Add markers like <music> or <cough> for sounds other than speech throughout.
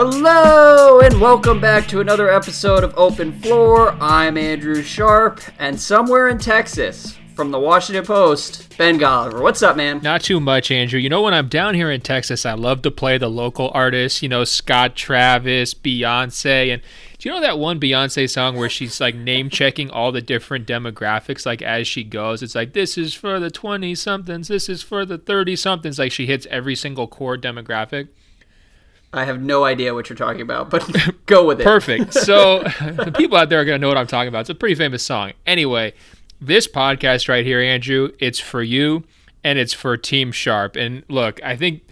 Hello, and welcome back to another episode of Open Floor. I'm Andrew Sharp, and somewhere in Texas, from the Washington Post, Ben Golliver. What's up, man? Not too much, Andrew. You know, when I'm down here in Texas, I love to play the local artists, you know, Scott Travis, Beyonce, and do you know that one Beyonce song where she's like name checking all the different demographics like as she goes? It's like this is for the 20 somethings, this is for the 30 somethings. Like she hits every single core demographic. I have no idea what you're talking about, but <laughs> go with it. Perfect. So <laughs> <laughs> the people out there are going to know what I'm talking about. It's a pretty famous song. Anyway, this podcast right here, Andrew, it's for you and it's for Team Sharp. And look, I think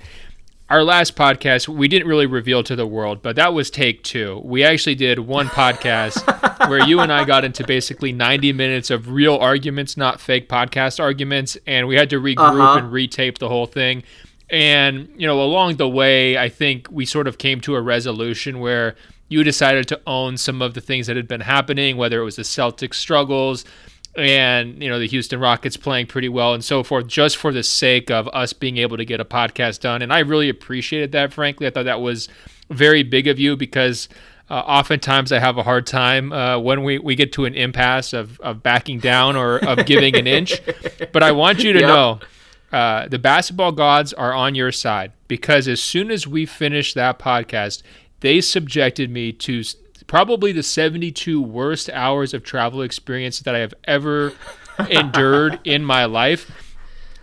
our last podcast we didn't really reveal to the world, but that was take two. We actually did one podcast where you and I got into basically 90 minutes of real arguments, not fake podcast arguments, and we had to regroup uh-huh. and retape the whole thing. And, you know, along the way, I think we sort of came to a resolution where you decided to own some of the things that had been happening, whether it was the Celtics struggles, and you know the Houston Rockets playing pretty well and so forth just for the sake of us being able to get a podcast done. And I really appreciated that frankly. I thought that was very big of you because uh, oftentimes I have a hard time uh, when we, we get to an impasse of, of backing down or of giving an inch. <laughs> But I want you to yep. know uh, the basketball gods are on your side because as soon as we finished that podcast they subjected me to probably the 72 worst hours of travel experience that I have ever <laughs> endured in my life.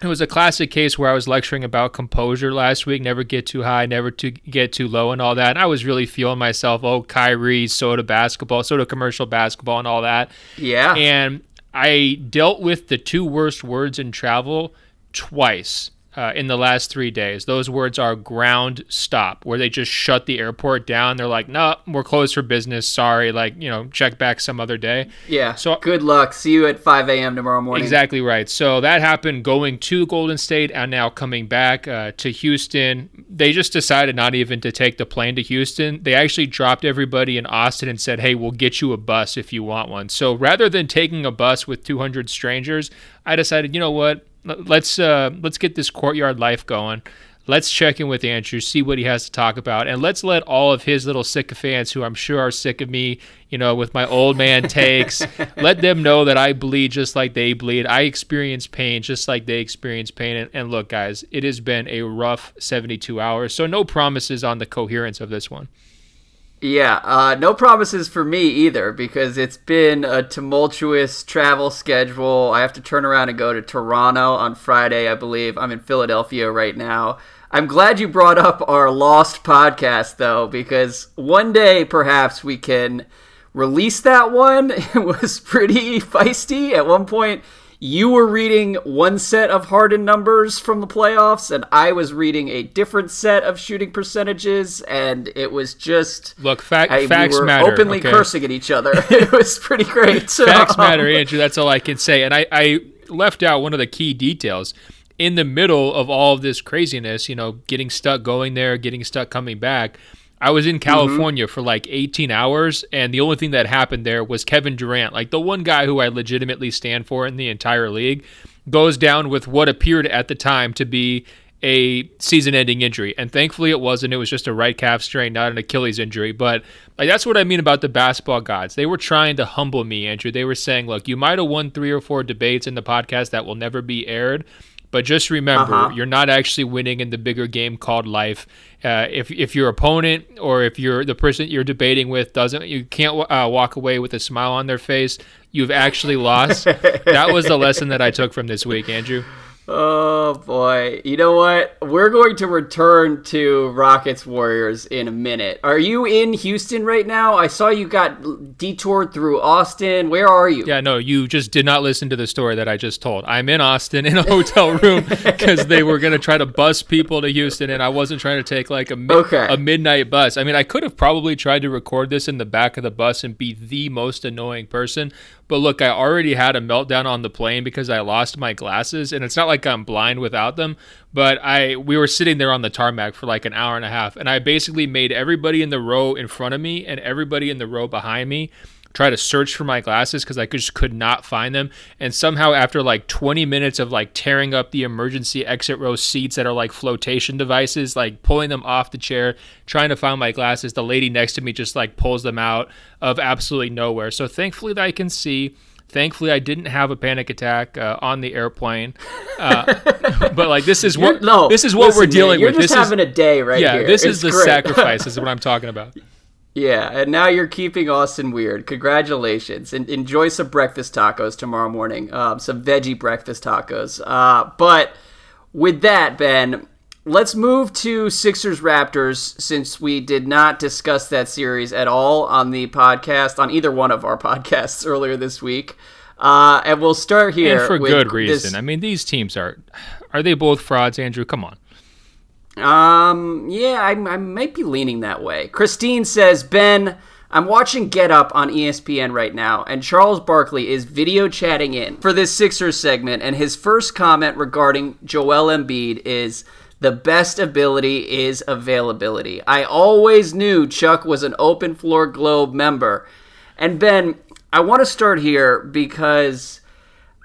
It was a classic case where I was lecturing about composure last week, never get too high, never to get too low, and all that. And I was really feeling myself. Oh, Kyrie, soda basketball, soda commercial basketball, and all that. Yeah. And I dealt with the two worst words in travel twice uh, in the last three days. Those words are ground stop, where they just shut the airport down. They're like, no, nah, we're closed for business. Sorry. Like, you know, check back some other day. Yeah. So good luck. See you at 5 a.m. tomorrow morning. Exactly right. So that happened going to Golden State and now coming back uh, to Houston. They just decided not even to take the plane to Houston. They actually dropped everybody in Austin and said, hey, we'll get you a bus if you want one. So rather than taking a bus with 200 strangers, I decided, you know what? Let's uh, let's get this courtyard life going. Let's check in with Andrew, see what he has to talk about, and let's let all of his little sycophants, who I'm sure are sick of me, you know, with my old man <laughs> takes, let them know that I bleed just like they bleed. I experience pain just like they experience pain. And, and look, guys, it has been a rough 72 hours, so no promises on the coherence of this one. Yeah, uh, no promises for me either because it's been a tumultuous travel schedule. I have to turn around and go to Toronto on Friday, I believe. I'm in Philadelphia right now. I'm glad you brought up our lost podcast though, because one day perhaps we can release that one. <laughs> It was pretty feisty. At one point, you were reading one set of Harden numbers from the playoffs, and I was reading a different set of shooting percentages, and it was just look fa- I, facts we were matter. Openly okay. cursing at each other. <laughs> it was pretty great. <laughs> facts um, matter, Andrew. That's all I can say. And I, I left out one of the key details in the middle of all of this craziness. You know, getting stuck going there, getting stuck coming back I was in mm-hmm. California mm-hmm. for like 18 hours, and the only thing that happened there was Kevin Durant, like the one guy who I legitimately stand for in the entire league, goes down with what appeared at the time to be a season-ending injury, and thankfully it wasn't. It was just a right calf strain, not an Achilles injury. But like that's what I mean about the basketball gods. They were trying to humble me, Andrew. They were saying, "Look, you might have won three or four debates in the podcast that will never be aired." But just remember, uh-huh. you're not actually winning in the bigger game called life. Uh, if if your opponent or if you're the person you're debating with doesn't, you can't uh, walk away with a smile on their face. You've actually lost. <laughs> that was the lesson that I took from this week, Andrew. Oh boy. You know what? We're going to return to Rockets Warriors in a minute. Are you in Houston right now? I saw you got detoured through Austin. Where are you? Yeah, no, you just did not listen to the story that I just told. I'm in Austin in a hotel room <laughs> because they were going to try to bus people to Houston and I wasn't trying to take like a, mi- okay. a midnight bus. I mean, I could have probably tried to record this in the back of the bus and be the most annoying person, but look, I already had a meltdown on the plane because I lost my glasses, and it's not like I'm blind without them. But I we were sitting there on the tarmac for like an hour and a half, and I basically made everybody in the row in front of me and everybody in the row behind me try to search for my glasses because I just could not find them. And somehow, after like 20 minutes of like tearing up the emergency exit row seats that are like flotation devices, like pulling them off the chair, trying to find my glasses, the lady next to me just like pulls them out of absolutely nowhere. So thankfully, that I can see. Thankfully, I didn't have a panic attack uh, on the airplane. Uh, <laughs> but like this is what no, this is what listen, we're dealing man, you're with. You're just this having is, a day right yeah, here. this it's is the great. sacrifice. <laughs> is what I'm talking about. Yeah, and now you're keeping Austin weird. Congratulations, and enjoy some breakfast tacos tomorrow morning. Um, some veggie breakfast tacos. Uh, but with that, Ben, let's move to Sixers Raptors since we did not discuss that series at all on the podcast on either one of our <laughs> podcasts earlier this week. Uh, and we'll start here. And for good reason. This... I mean, these teams are are they both frauds, Andrew? Come on. Um, yeah, I, I might be leaning that way. Christine says, Ben, I'm watching Get Up on ESPN right now, and Charles Barkley is video chatting in for this Sixers segment, and his first comment regarding Joel Embiid is the best ability is availability. I always knew Chuck was an open floor globe member. And Ben, I want to start here because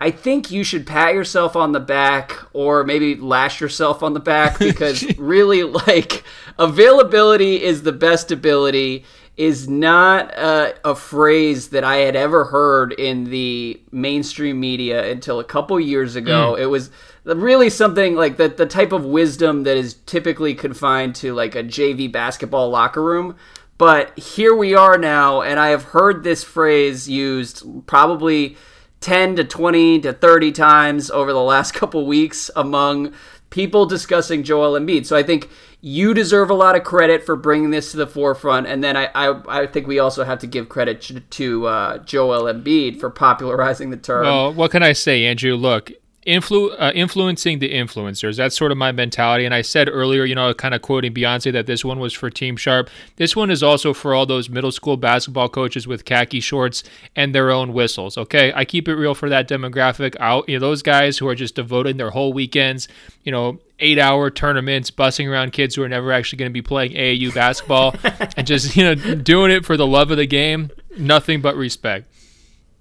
I think you should pat yourself on the back or maybe lash yourself on the back <laughs> because really, like, availability is the best ability is not uh, a phrase that I had ever heard in the mainstream media until a couple years ago. Mm. It was really something like the, the type of wisdom that is typically confined to like a JV basketball locker room. But here we are now, and I have heard this phrase used probably 10 to 20 to 30 times over the last <laughs> couple weeks among people discussing Joel Embiid. So I think you deserve a lot of credit for bringing this to the forefront. And then I, I, I think we also have to give credit to uh, Joel Embiid for popularizing the term. Well, what can I say, Andrew? Look, influ- uh, influencing the influencers. That's sort of my mentality. And I said earlier, you know, kind of quoting Beyonce, that this one was for Team Sharp. This one is also for all those middle school basketball coaches with khaki shorts and their own whistles. Okay, I keep it real for that demographic. Out, you know, those guys who are just devoting their whole weekends, you know, eight hour tournaments, bussing around kids who are never actually going to be playing AAU basketball, <laughs> and just you know doing it for the love of the game. Nothing but respect.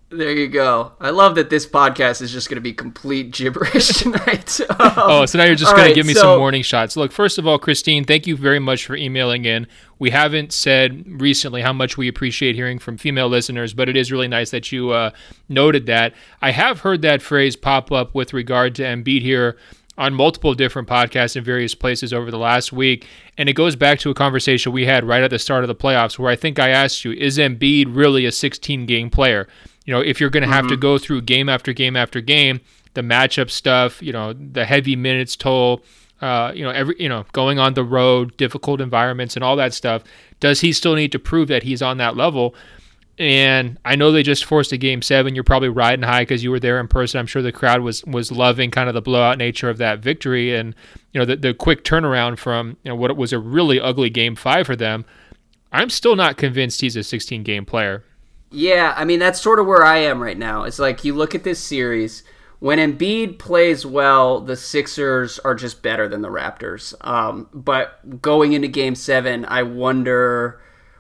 There you go. I love that this podcast is just going to be complete gibberish <laughs> tonight. Um, oh, so now you're just going right, to give me so, some warning shots. Look, first of all, Christine, thank you very much for emailing in. We haven't said recently how much we appreciate hearing from female listeners, but it is really nice that you uh, noted that. I have heard that phrase pop up with regard to Embiid here on multiple different podcasts in various places over the last week. And it goes back to a conversation we had right at the start of the playoffs where I think I asked you, is Embiid really a 16 game player? You know, if you're going to have mm-hmm. to go through game after game after game, the matchup stuff, you know, the heavy minutes toll, uh, you know, every you know, going on the road, difficult environments, and all that stuff. Does he still need to prove that he's on that level? And I know they just forced a game seven. You're probably riding high because you were there in person. I'm sure the crowd was was loving kind of the blowout nature of that victory and you know the the quick turnaround from you know what was a really ugly game five for them. I'm still not convinced he's a 16 game player. Yeah, I mean that's sort of where I am right now. It's like you look at this series when Embiid plays well, the Sixers are just better than the Raptors. Um, but going into Game Seven, I wonder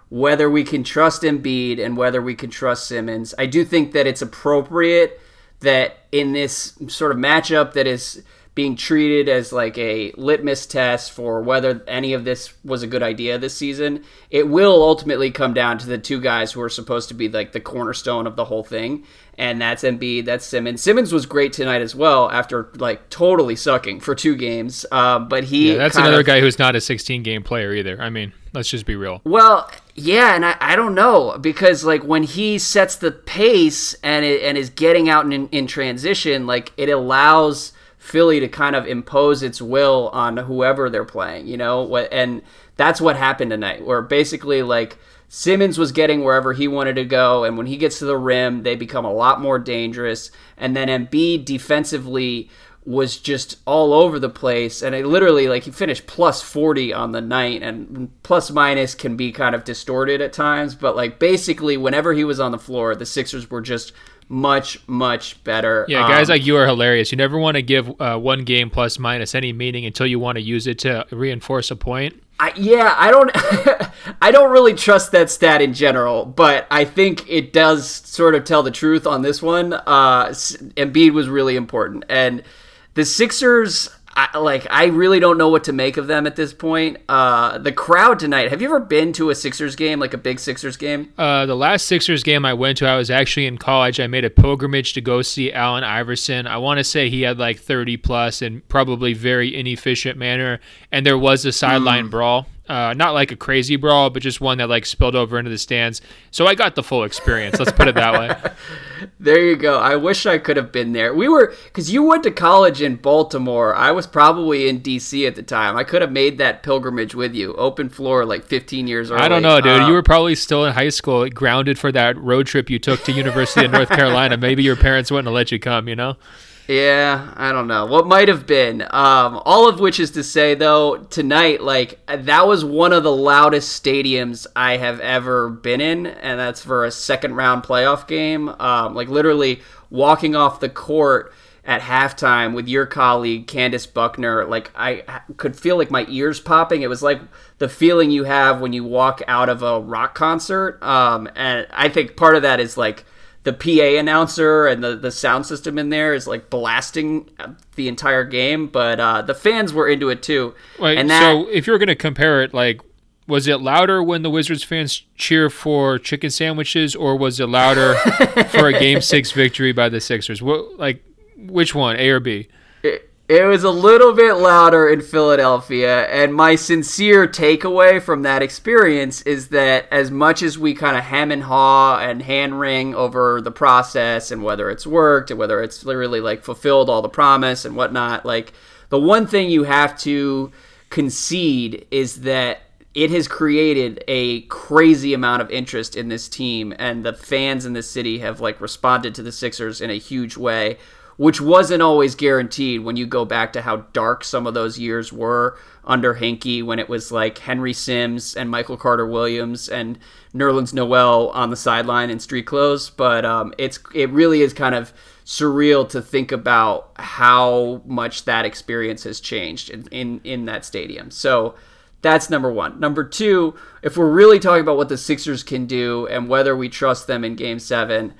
whether we can trust Embiid and whether we can trust Simmons. I do think that it's appropriate that in this sort of matchup that is being treated as like a litmus test for whether any of this was a good idea this season. It will ultimately come down to the two guys who are supposed to be like the cornerstone of the whole thing, and that's Embiid, that's Simmons. Simmons was great tonight as well after like totally sucking for two games, uh, but he yeah, that's another of, guy who's not a 16 game player either. I mean, let's just be real. Well, yeah, and I, I don't know because like when he sets the pace and it, and is getting out in, in transition, like it allows Philly to kind of impose its will on whoever they're playing, you know? And that's what happened tonight, where basically, like, Simmons was getting wherever he wanted to go, and when he gets to the rim, they become a lot more dangerous. And then Embiid defensively was just all over the place, and it literally like he finished plus forty on the night, and plus minus can be kind of distorted at times, but like basically whenever he was on the floor, the Sixers were just much much better. Yeah, guys um, like you are hilarious. You never want to give uh, one game plus minus any meaning until you want to use it to reinforce a point. I, yeah, I don't, <laughs> I don't really trust that stat in general, but I think it does sort of tell the truth on this one. Uh, Embiid was really important, and the Sixers. I, like I really don't know what to make of them at this point. Uh, the crowd tonight. Have you ever been to a Sixers game, like a big Sixers game? Uh, the last Sixers game I went to, I was actually in college. I made a pilgrimage to go see Allen Iverson. I want to say he had like 30 plus and probably very inefficient manner. And there was a sideline mm. brawl. Uh, not like a crazy brawl, but just one that like spilled over into the stands. So I got the full experience. Let's put it that way. <laughs> there you go. I wish I could have been there. We were because you went to college in Baltimore. I was probably in D.C. at the time. I could have made that pilgrimage with you. Open floor, like 15 years early. I don't know, dude. Um, you were probably still in high school, grounded for that road trip you took to University of North Carolina. Maybe your parents wouldn't have let you come. You know. Yeah, I don't know. What might have been. Um, all of which is to say, though, tonight, like, that was one of the loudest stadiums I have ever been in, and that's for a second round playoff game. Um, like, literally walking off the court at halftime with your colleague, Candace Buckner, like, I could feel like my ears popping. It was like the feeling you have when you walk out of a rock concert. Um, and I think part of that is like, the PA announcer and the, the sound system in there is like blasting the entire game, but uh, the fans were into it too. And that, so if you're going to compare it, like, was it louder when the Wizards fans cheer for chicken sandwiches, or was it louder <laughs> for a Game Six victory by the Sixers? What, like, which one, A or B? It, it was a little bit louder in Philadelphia, and my sincere takeaway from that experience is that as much as we kind of hem and haw and hand wring over the process and whether it's worked and whether it's literally like fulfilled all the promise and whatnot, like the one thing you have to concede is that it has created a crazy amount of interest in this team, and the fans in the city have like responded to the Sixers in a huge way which wasn't always guaranteed when you go back to how dark some of those years were under Hinkie when it was like Henry Sims and Michael Carter Williams and Nerlens Noel on the sideline in street clothes. But um, it's it really is kind of surreal to think about how much that experience has changed in, in, in that stadium. So that's number one. Number two, if we're really talking about what the Sixers can do and whether we trust them in game seven,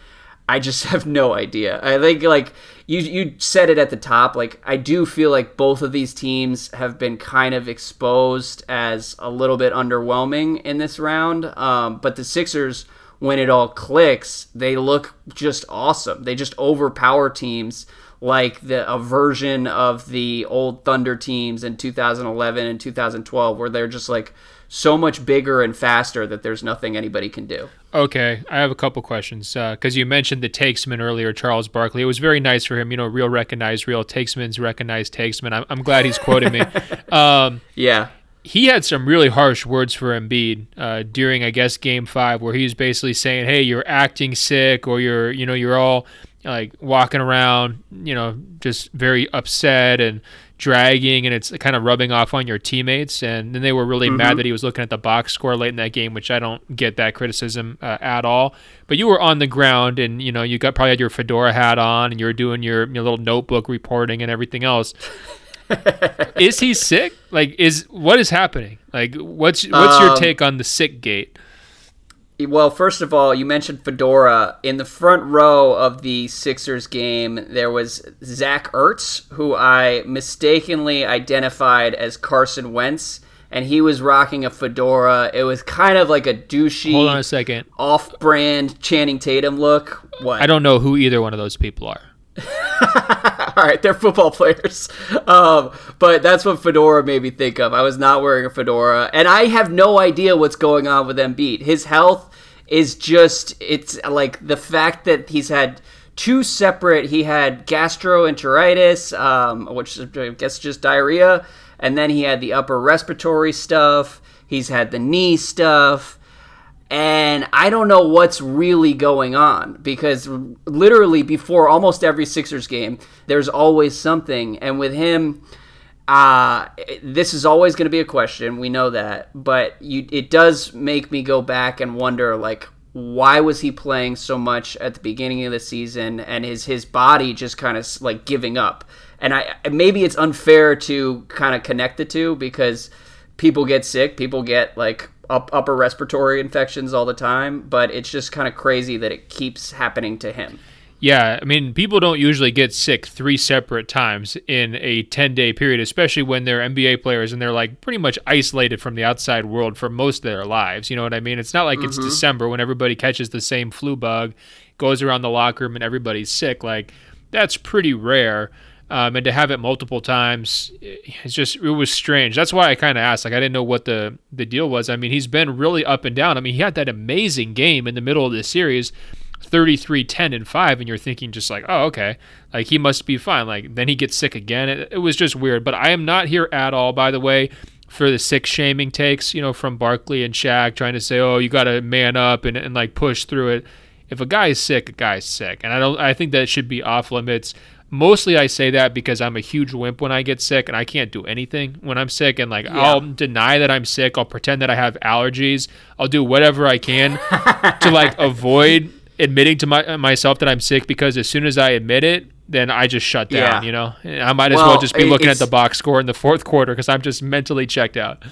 I just <laughs> have no idea. I think like you you said it at the top. Like I do feel like both of these teams have been kind of exposed as a little bit underwhelming in this round. Um, but the Sixers, when it all clicks, they look just awesome. They just overpower teams like the a version of the old Thunder teams in 2011 and 2012, where they're just like so much bigger and faster that there's nothing anybody can do. Okay, I have a couple questions because uh, you mentioned the takesman earlier, Charles Barkley. It was very nice for him, you know, real recognized real, takesman's recognized takesman. I'm, I'm glad he's quoting me. <laughs> Um, yeah. He had some really harsh words for Embiid uh, during, I guess, Game Five, where he was basically saying, "Hey, you're acting sick, or you're, you know, you're all like walking around, you know, just very upset and dragging and it's kind of rubbing off on your teammates. And then they were really mm-hmm. mad that he was looking at the box score late in that game, which I don't get that criticism uh, at all. But you were on the ground and you know you got probably had your fedora hat on and you were doing your, your little notebook reporting and everything else. <laughs> is he sick? Like, is what is happening? Like, what's what's um, your take on the sick gate? Well, first of all, you mentioned Fedora. In the front row of the Sixers game, there was Zach Ertz, who I mistakenly identified as Carson Wentz, and he was rocking a fedora. It was kind of like a douchey, hold on a second, off-brand Channing Tatum look. What? I don't know who either one of those people are. <laughs> <laughs> All right, they're football players. Um, but that's what Fedora made me think of. I was not wearing a fedora, and I have no idea what's going on with Embiid. His health is just it's like the fact that he's had two separate. He had gastroenteritis, um, which I guess just diarrhea, and then he had the upper respiratory stuff. He's had the knee stuff and I don't know what's really going on because literally before almost every Sixers game, there's always something. And with him, uh, this is always going to be a question. We know that, but you, it does make me go back and wonder, like, why was he playing so much at the beginning of the season, and is his body just kind of like giving up? And I maybe it's unfair to kind of connect the two because people get sick, people get like up, upper respiratory infections all the time, but it's just kind of crazy that it keeps happening to him. Yeah, I mean, people don't usually get sick three separate times in a 10 day period, especially when they're NBA players and they're like pretty much isolated from the outside world for most of their lives. You know what I mean? It's not like mm-hmm. it's December when everybody catches the same flu bug, goes around the locker room, and everybody's sick. Like, that's pretty rare. Um, and to have it multiple times, it's just it was strange. That's why I kind of asked. Like I didn't know what the the deal was. I mean, he's been really up and down. I mean, he had that amazing game in the middle of the series 33 10 and 5 and you're thinking just like oh okay like he must be fine like then he gets sick again it, it was just weird but i am not here at all by the way for the sick shaming takes you know from barkley and Shaq trying to say oh you gotta man up and, and like push through it if a guy is sick a guy's sick and i don't i think that should be off limits mostly i say that because i'm a huge wimp when i get sick and i can't do anything when i'm sick and like yeah. i'll deny that i'm sick i'll pretend that i have allergies i'll do whatever i can <laughs> to like avoid admitting to my, myself that I'm sick because as soon as I admit it, then I just shut down. Yeah. You know, I might as well, well just be looking at the box score in the fourth quarter because I'm just mentally checked out.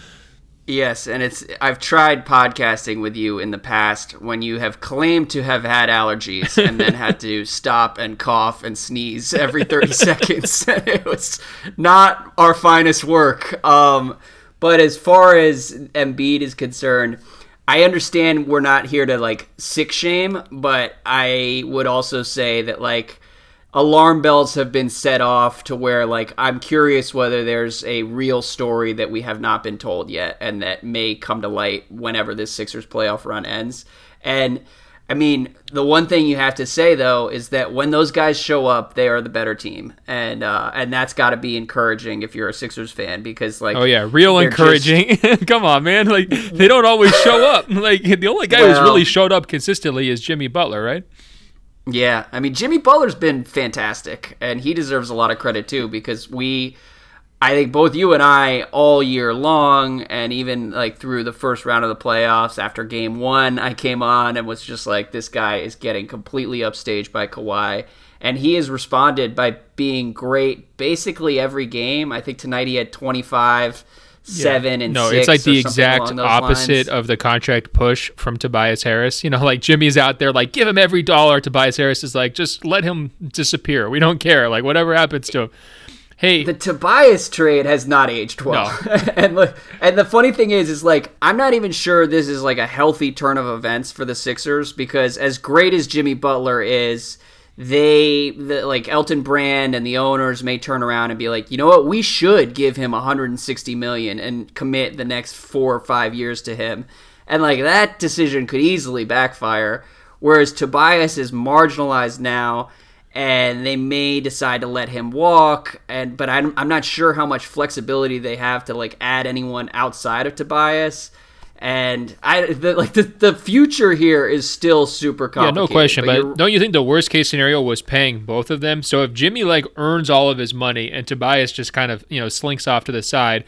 Yes, and it's I've tried podcasting with you in the past when you have claimed to have had allergies and then had to <laughs> stop and cough and sneeze every 30 <laughs> seconds. <laughs> it was not our finest work. Um, but as far as Embiid is concerned, I understand we're not here to like sick shame, but I would also say that like alarm bells have been set off to where like I'm curious whether there's a real story that we have not been told yet and that may come to light whenever this Sixers playoff run ends. And I mean, the one thing you have to say though is that when those guys show up, they are the better team, and uh, and that's got to be encouraging if you're a Sixers fan because like oh yeah, real encouraging. Just... <laughs> Come on, man! Like they don't always show up. Like the only guy well, who's really showed up consistently is Jimmy Butler, right? Yeah, I mean Jimmy Butler's been fantastic, and he deserves a lot of credit too because we I think both you and I all year long, and even like through the first round of the playoffs after game one, I came on and was just like, this guy is getting completely upstaged by Kawhi. And he has responded by being great basically every game. I think tonight he had 25, yeah. 7, and No, it's like the exact opposite lines. of the contract push from Tobias Harris. You know, <laughs> like Jimmy's out there, like, give him every dollar. Tobias Harris is like, just let him disappear. We don't care. Like, whatever happens to him. Hey, the Tobias trade has not aged well. No. <laughs> and look, and the funny thing is, is like I'm not even sure this is like a healthy turn of events for the Sixers because as great as Jimmy Butler is, they the, like Elton Brand and the owners may turn around and be like, you know what, we should give him 160 million and commit the next four or five years to him, and like that decision could easily backfire. Whereas Tobias is marginalized now and they may decide to let him walk and but I'm, I'm not sure how much flexibility they have to like add anyone outside of Tobias and I the, like the, the future here is still super complicated. Yeah, no question. But, but don't you think the worst case scenario was paying both of them? So if Jimmy like earns all of his money and Tobias just kind of you know slinks off to the side,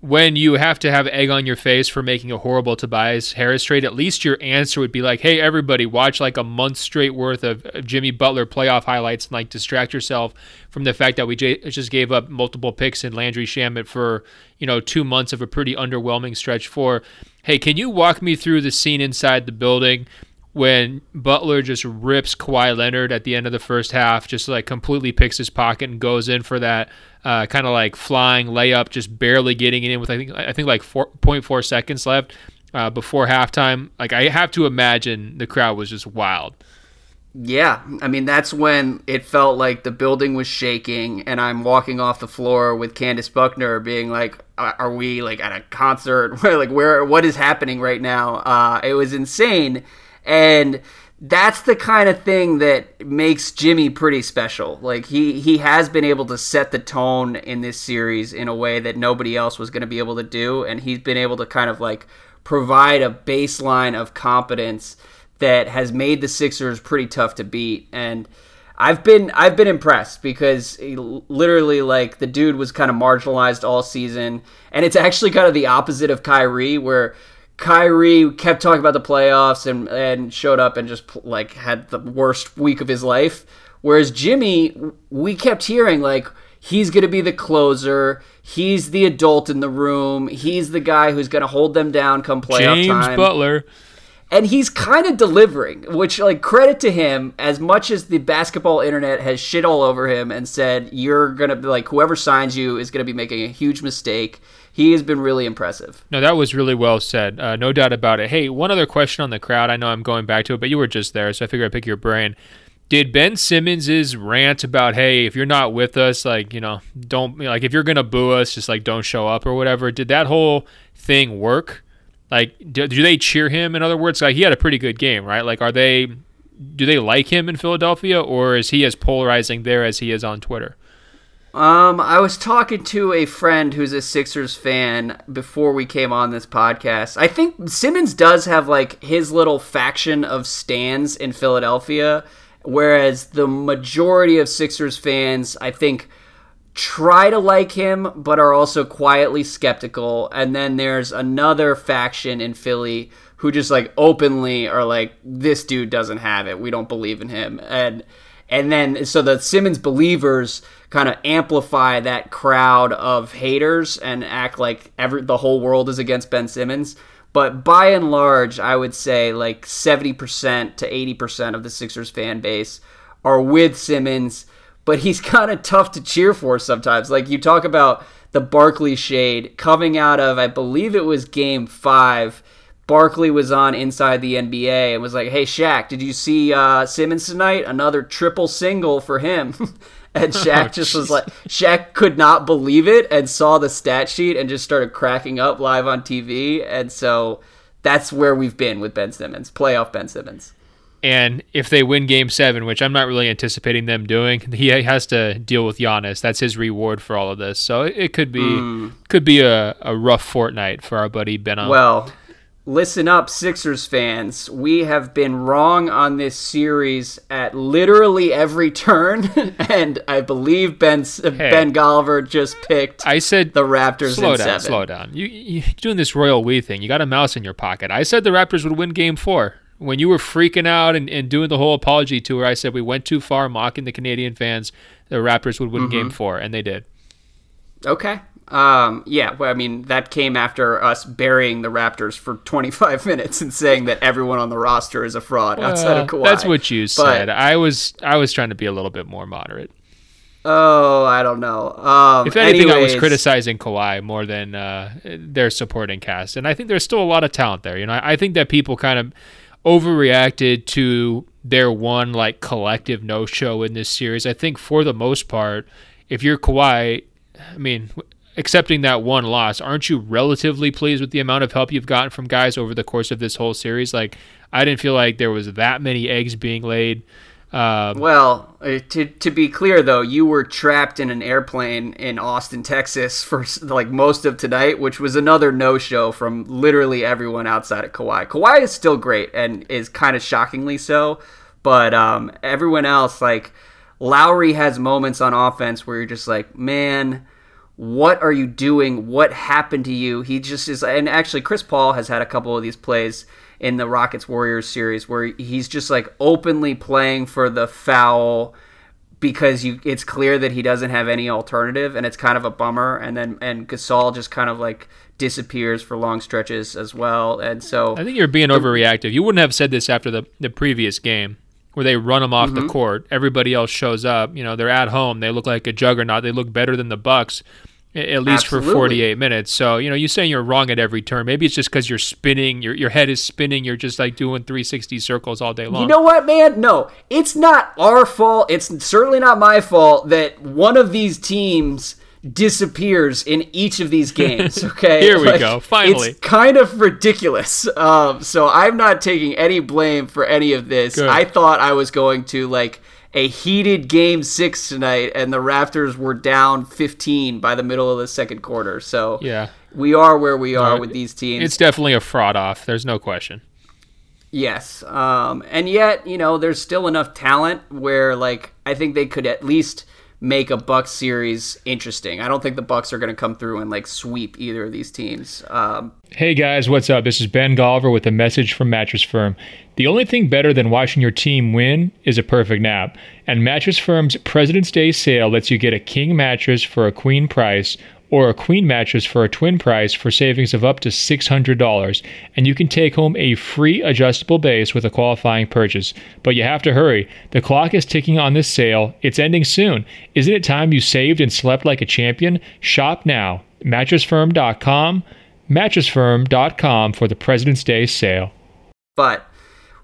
when you have to have egg on your face for making a horrible Tobias Harris trade, at least your answer would be like, "Hey, everybody, watch like a month straight worth of Jimmy Butler playoff highlights and like distract yourself from the fact that we j- just gave up multiple picks in Landry Shamet for you know two months of a pretty underwhelming stretch. For hey, can you walk me through the scene inside the building when Butler just rips Kawhi Leonard at the end of the first half, just like completely picks his pocket and goes in for that uh, kind of like flying layup, just barely getting it in with I think I think like 4.4 seconds left uh, before halftime. Like I have to imagine the crowd was just wild. Yeah, I mean that's when it felt like the building was shaking, and I'm walking off the floor with Candace Buckner, being like, "Are we like at a concert? <laughs> like where? What is happening right now?" Uh, it was insane and that's the kind of thing that makes Jimmy pretty special. Like he he has been able to set the tone in this series in a way that nobody else was going to be able to do and he's been able to kind of like provide a baseline of competence that has made the Sixers pretty tough to beat and I've been I've been impressed because literally like the dude was kind of marginalized all season and it's actually kind of the opposite of Kyrie where Kyrie kept talking about the playoffs and and showed up and just like had the worst week of his life. Whereas Jimmy, we kept hearing like he's going to be the closer. He's the adult in the room. He's the guy who's going to hold them down come playoff James time. Butler. And he's kind of delivering, which like credit to him. As much as the basketball internet has shit all over him and said you're gonna be like whoever signs you is gonna be making a huge mistake, he has been really impressive. No, that was really well said. Uh, no doubt about it. Hey, one other question on the crowd. I know I'm going back to it, but you were just there, so I figured I'd pick your brain. Did Ben Simmons's rant about hey, if you're not with us, like you know, don't like if you're gonna boo us, just like don't show up or whatever. Did that whole thing work? Like, do, do they cheer him? In other words, like he had a pretty good game, right? Like, are they? Do they like him in Philadelphia, or is he as polarizing there as he is on Twitter? Um, I was talking to a friend who's a Sixers fan before we came on this podcast. I think Simmons does have like his little faction of stands in Philadelphia, whereas the majority of Sixers fans, I think, try to like him but are also quietly skeptical. And then there's another faction in Philly who just like openly are like, this dude doesn't have it. We don't believe in him. And and then so the Simmons believers kind of amplify that crowd of haters and act like every the whole world is against Ben Simmons. But by and large, I would say like 70% to 80% of the Sixers fan base are with Simmons, but he's <laughs> kind of tough to cheer for sometimes. Like you talk about the Barkley shade coming out of, I believe it was game five. Barkley was on Inside the NBA and was like, "Hey Shaq, did you see uh, Simmons tonight? Another triple single for him." <laughs> and <laughs> Shaq Oh, just was like, Shaq could not believe it and saw the stat sheet and just started cracking up live on TV. And so that's where we've been with Ben Simmons, playoff Ben Simmons. And if they win Game Seven, which I'm not really anticipating them doing, he has to deal with Giannis. That's his reward for all of this. So it could be hmm. could be a, a rough fortnight for our buddy Ben. Well, listen up, Sixers fans. We have been wrong on this series at literally every turn, <laughs> and I believe Ben Ben Golliver just picked I said the Raptors slow down, seven. slow down. You you doing this royal we thing? You got a mouse in your pocket. I said the Raptors would win Game Four. When you were freaking out and, and doing the whole apology tour, I said we went too far, mocking the Canadian fans. The Raptors would win Mm-hmm. Game Four, and they did. Okay. Um, yeah, well, I mean, that came after us burying the Raptors for 25 <laughs> minutes and saying that everyone on the roster is a fraud outside of Kawhi. That's what you But- said. I was I was trying to be a little bit more moderate. Oh, I don't know. Um, If anything, I was criticizing Kawhi more than uh, their supporting cast, and I think there's still a lot of talent there. You know, I I think that people kind of overreacted to their one like collective no show in this series. I think for the most part, if you're Kawhi, I mean, accepting that one loss, aren't you relatively pleased with the amount of help you've gotten from guys over the course of this whole series? Like, I didn't feel like there was that many eggs being laid. Um, Well, uh, to to be clear though, you were trapped in an airplane in Austin, Texas for like most of tonight, which was another no-show from literally everyone outside of Kawhi. Kawhi is still great and is kind of shockingly so, but um, everyone else like Lowry has moments on offense where you're just like, man, what are you doing? What happened to you? He just is, and actually, Chris Paul has had a couple of these plays in the Rockets Warriors series where he's just like openly playing for the foul because you it's clear that he doesn't have any alternative and it's kind of a bummer and then and Gasol just kind of like disappears for long stretches as well and so I think you're being overreactive. You wouldn't have said this after the, the previous game where they run them off Mm-hmm. the court. Everybody else shows up. You know, they're at home. They look like a juggernaut. They look better than the Bucks, at least Absolutely. for 48 minutes. So, you know, you're saying you're wrong at every turn. Maybe it's just because you're spinning. Your, your head is spinning. You're just like doing 360 circles all day long. You know what, man? No, it's not our fault. It's certainly not my fault that one of these teams disappears in each of these games. <laughs> Okay, Here we go, finally. it's kind of ridiculous. Um, so I'm not taking any blame for any of this. Good. I thought I was going to like a heated game six tonight, and the Raptors were down 15 by the middle of the second quarter. So Yeah. we are where we are No, with these teams. It's definitely a fraud off. There's no question. Yes. Um, and yet, you know, there's still enough talent where, like, I think they could at least make a Bucks series interesting. I don't think the Bucks are going to come through and like sweep either of these teams. Um, hey guys, what's up? This is Ben Golliver with a message from Mattress Firm. The only thing better than watching your team win is a perfect nap. And Mattress Firm's President's Day sale lets you get a king mattress for a queen price or a queen mattress for a twin price for savings of up to $600. And you can take home a free adjustable base with a qualifying purchase. But you have to hurry. The clock is ticking on this sale. It's ending soon. Isn't it time you saved and slept like a champion? Shop now. MattressFirm.com. MattressFirm.com for the President's Day sale. But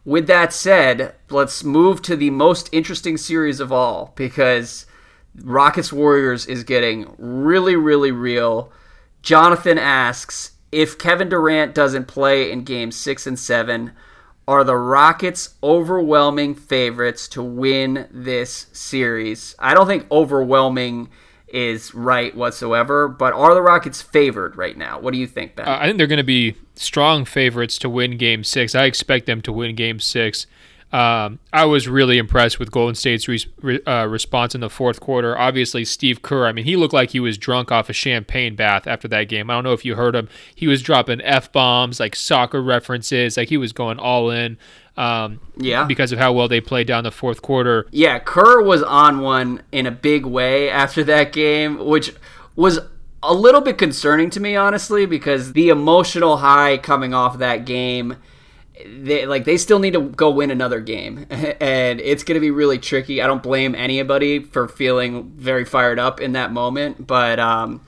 with that said, let's move to the most interesting series of all because Rockets Warriors is getting really, really real. Jonathan asks if Kevin Durant doesn't play in game six and seven, are the Rockets overwhelming favorites to win this series? I don't think overwhelming is right whatsoever, but are the Rockets favored right now? What do you think, Ben? Uh, I think they're going to be strong favorites to win game six. I expect them to win game six. Um, I was really impressed with Golden State's re- uh, response in the fourth quarter. Obviously, Steve Kerr, I mean, he looked like he was drunk off a champagne bath after that game. I don't know if you heard him. He was dropping F bombs, like soccer references, like he was going all in. Um, yeah. Because of how well they played down the fourth quarter. Yeah, Kerr was on one in a big way after that game, which was a little bit concerning to me, honestly, because the emotional high coming off that game they like they still need to go win another game. <laughs> And it's going to be really tricky. I don't blame anybody for feeling very fired up in that moment but um,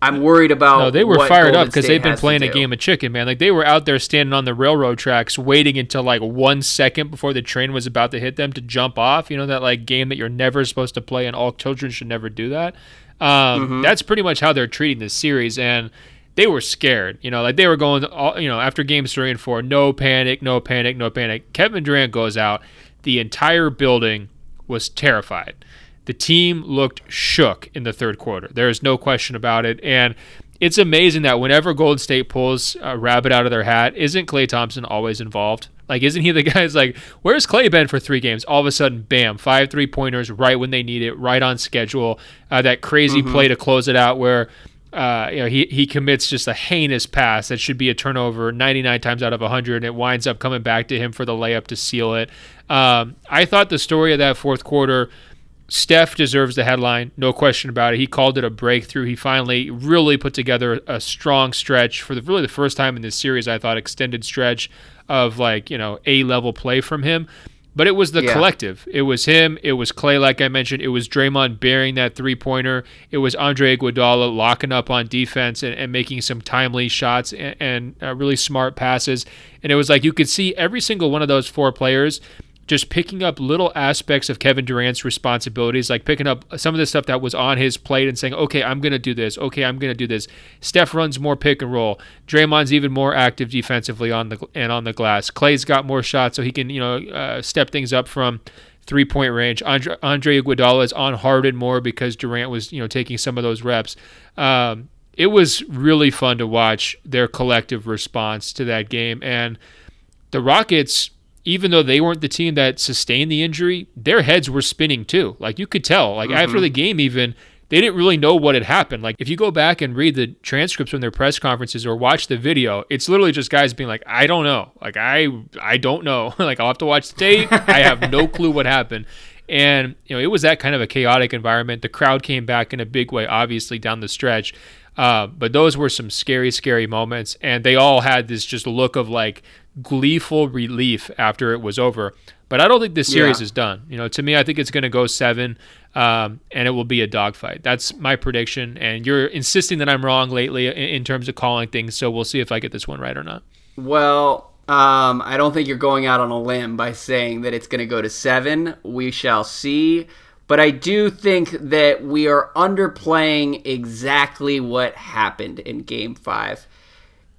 i'm worried about no they were fired Golden up because they've been playing a game of chicken man. Like they were out there standing on the railroad tracks waiting until like one second before the train was about to hit them to jump off. You know that like game that you're never supposed to play and all children should never do that. Um, mm-hmm. that's pretty much how they're treating this series. And they were scared. You know, like they were going, all, you know, after games three and four, no panic, no panic, no panic. Kevin Durant goes out. The entire building was terrified. The team looked shook in the third quarter. There is no question about it. And it's amazing that whenever Golden State pulls a rabbit out of their hat, isn't Klay Thompson always involved? Like, isn't he the <laughs> guy who's like, where's Klay been for three games? All of a sudden, bam, five three pointers right when they need it, right on schedule. Uh, that crazy mm-hmm. play to close it out where uh, you know, he, he commits just a heinous pass that should be a turnover 99 times out of 100, and it winds up coming back to him for the layup to seal it. Um, I thought the story of that fourth quarter, Steph deserves the headline, no question about it. He called it a breakthrough. He finally really put together a strong stretch for the really the first time in this series. I thought extended stretch of like you know a level play from him. But it was the yeah. collective. It was him. It was Klay, like I mentioned. It was Draymond bearing that three pointer. It was Andre Iguodala locking up on defense and, and making some timely shots and, and uh, really smart passes. And it was like you could see every single one of those four players just picking up little aspects of Kevin Durant's responsibilities, like picking up some of the stuff that was on his plate and saying, okay, I'm going to do this. Okay, I'm going to do this. Steph runs more pick and roll. Draymond's even more active defensively on the and on the glass. Klay's got more shots, so he can you know uh, step things up from three point range. Andre, Andre Iguodala is on Harden more because Durant was you know taking some of those reps. Um, it was really fun to watch their collective response to that game and the Rockets even though they weren't the team that sustained the injury, their heads were spinning too. Like you could tell. Like mm-hmm. after the game, even they didn't really know what had happened. Like if you go back and read the transcripts from their press conferences or watch the video, it's literally just guys being like, "I don't know. Like I I don't know. <laughs> like I'll have to watch the tape. <laughs> I have no clue what happened." And you know, it was that kind of a chaotic environment. The crowd came back in a big way, obviously down the stretch. Uh, but those were some scary, scary moments, and they all had this just look of like gleeful relief after it was over. But I don't think this series yeah. is done. You know, to me, I think it's going to go seven, um, and it will be a dogfight. That's my prediction. And you're insisting that I'm wrong lately in, in, terms of calling things. So we'll see if I get this one right or not. Well, um, I don't think you're going out on a limb by saying that it's going to go to seven. We shall see. But I do think that we are underplaying exactly what happened in Game Five.